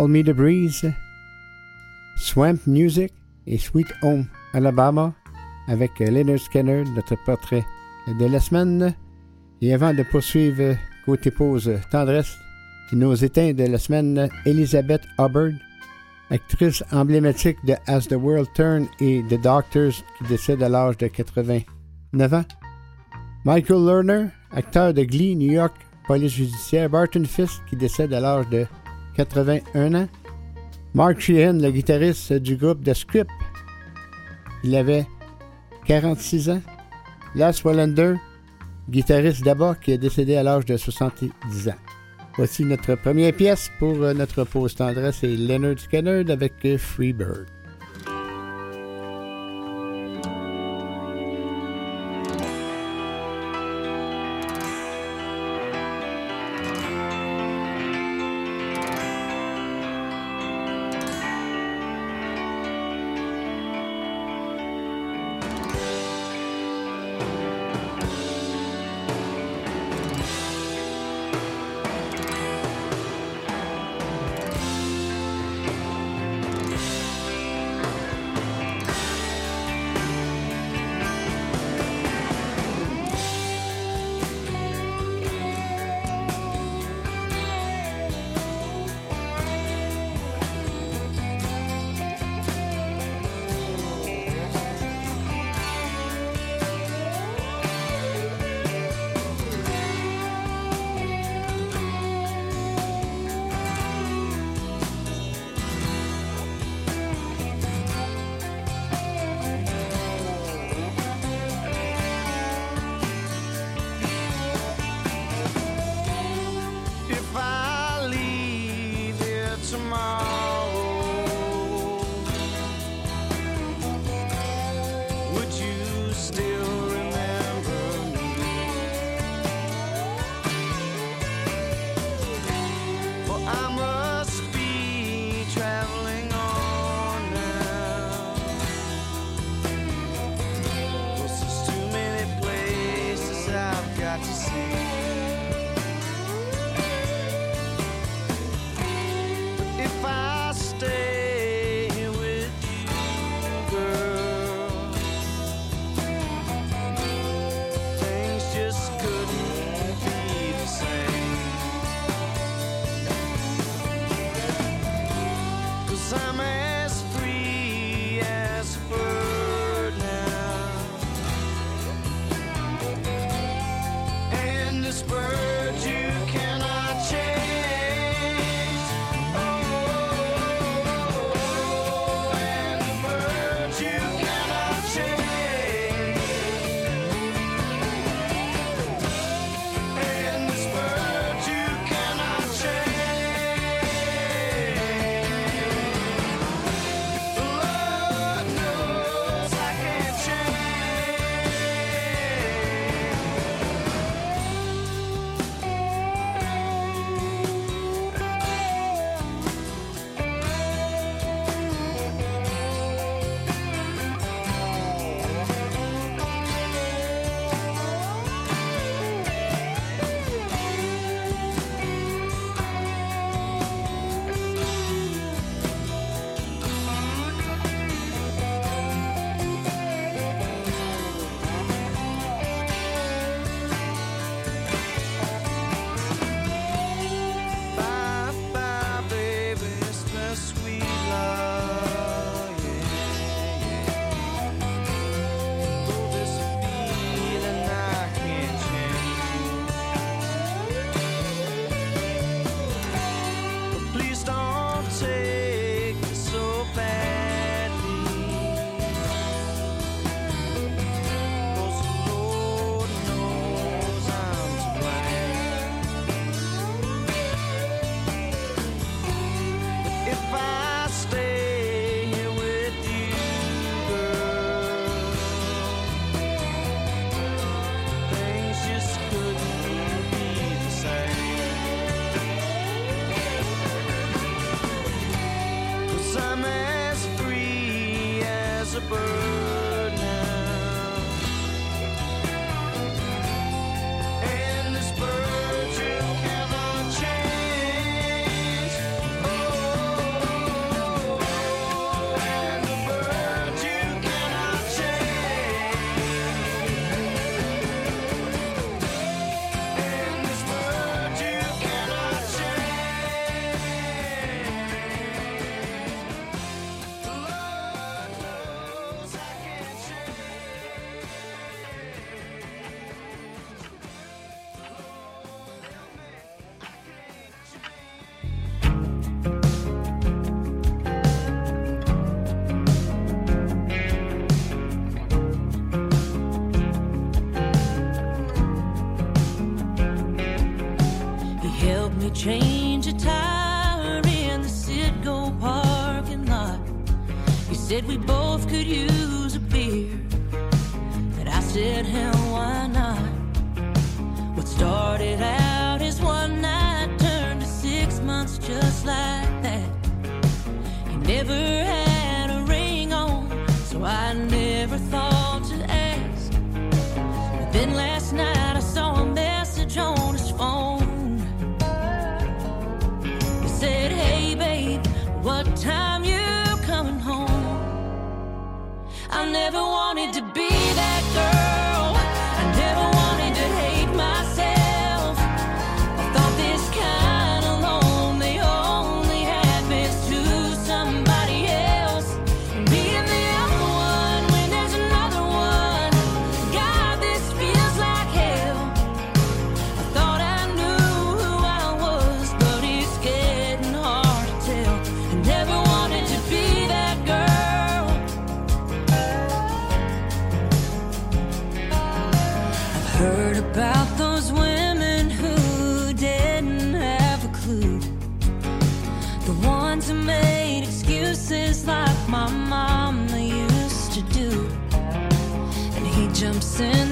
Call Me the Breeze, Swamp Music et Sweet Home Alabama avec Leonard Skinner, notre portrait de la semaine. Et avant de poursuivre côté pause tendresse, nos éteints de la semaine, Elizabeth Hubbard, actrice emblématique de As the World Turn et The Doctors qui décède à l'âge de 89 ans. Michael Lerner, acteur de Glee, New York, police judiciaire. Barton Fisk qui décède à l'âge de 81 ans. Mark Sheehan, le guitariste du groupe The Script, il avait 46 ans. Lars Wallander, guitariste d'abord, qui est décédé à l'âge de 70 ans. Voici notre première pièce pour euh, notre pause tendresse, c'est Leonard Skinner avec euh, Freebird.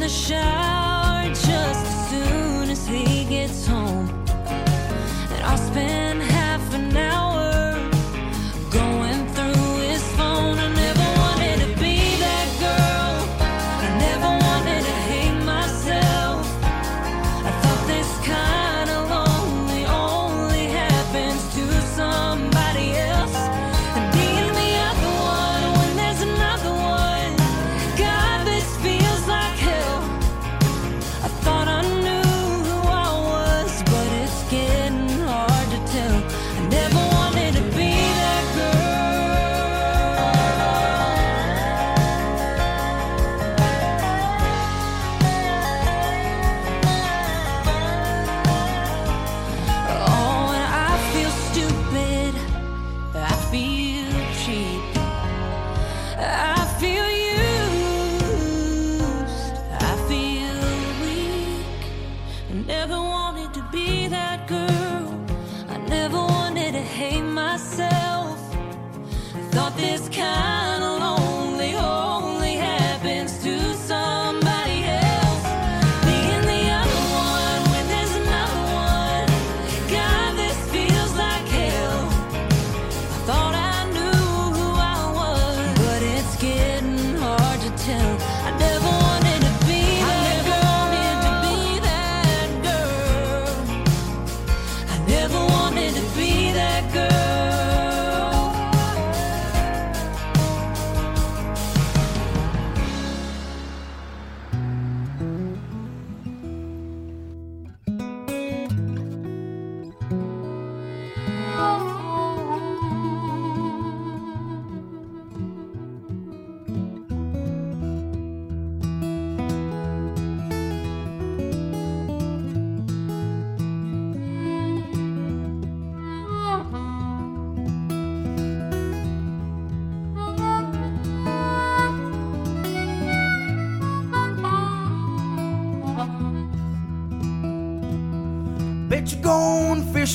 The shower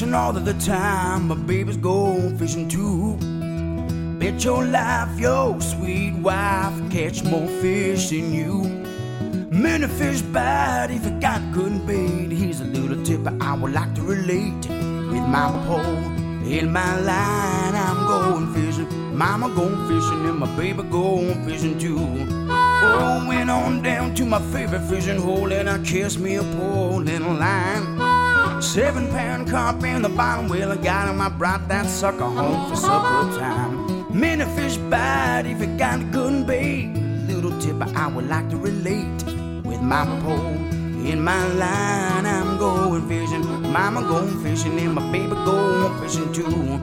fishing all of the time, but baby's going fishing too. Bet your life, your sweet wife, catch more fish than you. Many fish bite if you got good bait. Here's a little tip I would like to relate. With my pole in my line, I'm going fishing. Mama going fishing and my baby going fishing too. Oh, went on down to my favorite fishing hole and I cast me a pole and a line. Seven pound carp in the bottom, well, I got him. I brought that sucker home for supper time. Many fish bite if you got a good bait. Little tip I would like to relate with my pole in my line. I'm going fishing, mama going fishing, and my baby going fishing too.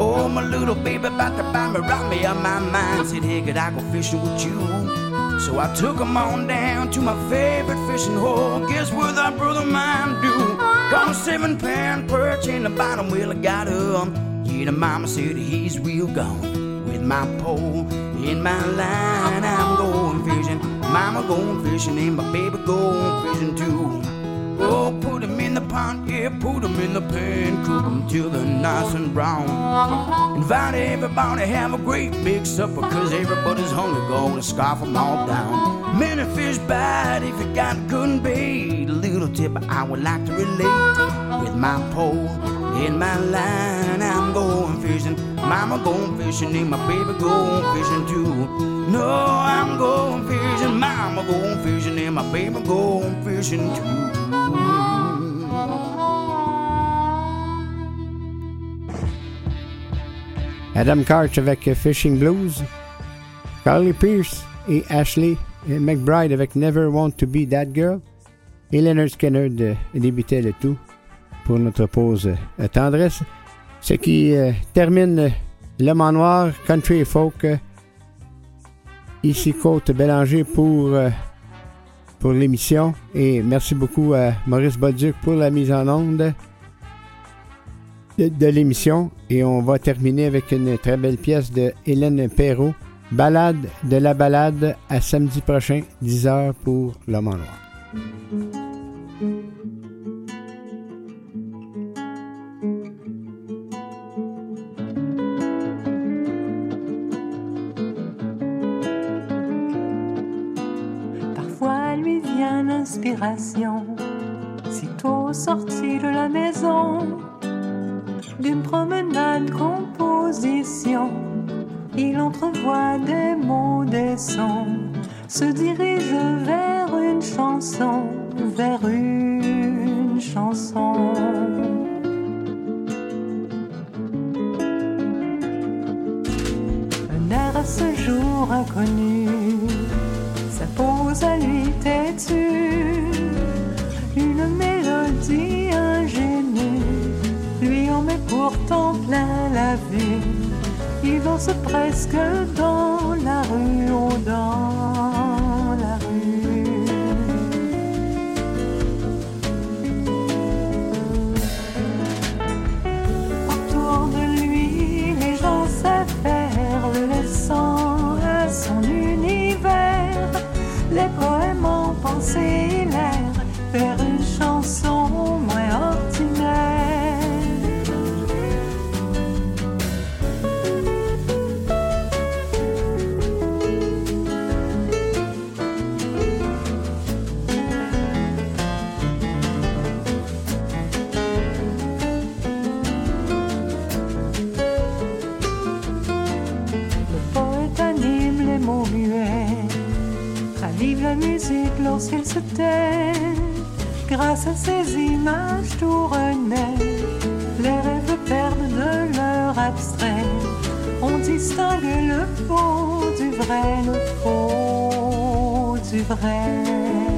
Oh, my little baby about to buy me, rock me on my mind. Said, hey, could I go fishing with you? So I took 'em on down to my favorite fishing hole. Guess what that brother mine do? Got a seven pound perch in the bottom, well, I got him. Yeah, the mama said he's real gone. With my pole in my line, I'm going fishing. Mama going fishing, and my baby going fishing too. Oh, yeah, put 'em in the pan, cook 'em till they're nice and brown. Invite everybody, have a great big supper, cause everybody's hungry, gonna scarf 'em all down. Many fish bite if you got good bait. A little tip I would like to relate with my pole in my line. I'm going fishing, mama going fishing, and my baby going fishing too. No, I'm going fishing, mama going fishing, and my baby going fishing too. Adam Karch avec Fishing Blues, Carly Pierce et Ashley McBride avec Never Want to Be That Girl, et Leonard Skinner débutait le tout pour notre pause euh, tendresse, ce qui euh, termine L'homme en noir, country folk, euh, ici Côte Bélanger pour, euh, pour l'émission, et merci beaucoup à Maurice Bolduc pour la mise en onde de, l'émission. Et on va terminer avec une très belle pièce de Hélène Perrault, Balade de la balade, à samedi prochain, 10h pour L'homme en noir. Parfois lui vient l'inspiration, sitôt sorti de la maison, d'une promenade composition, il entrevoit des mots, des sons, se dirige vers une chanson, vers une chanson. Un air à ce jour inconnu, sa pose à lui têtue, une mélodie ingénue, lui en met pourtant plein la vue. Il danse presque dans la rue, oh dans la rue. Autour de lui, les gens s'affairent, le laissant à son univers. Les poèmes en pensée l'air vers une chanson se tait. Grâce à ces images tournées, les rêves perdent de leur abstrait. On distingue le faux du vrai, le faux du vrai.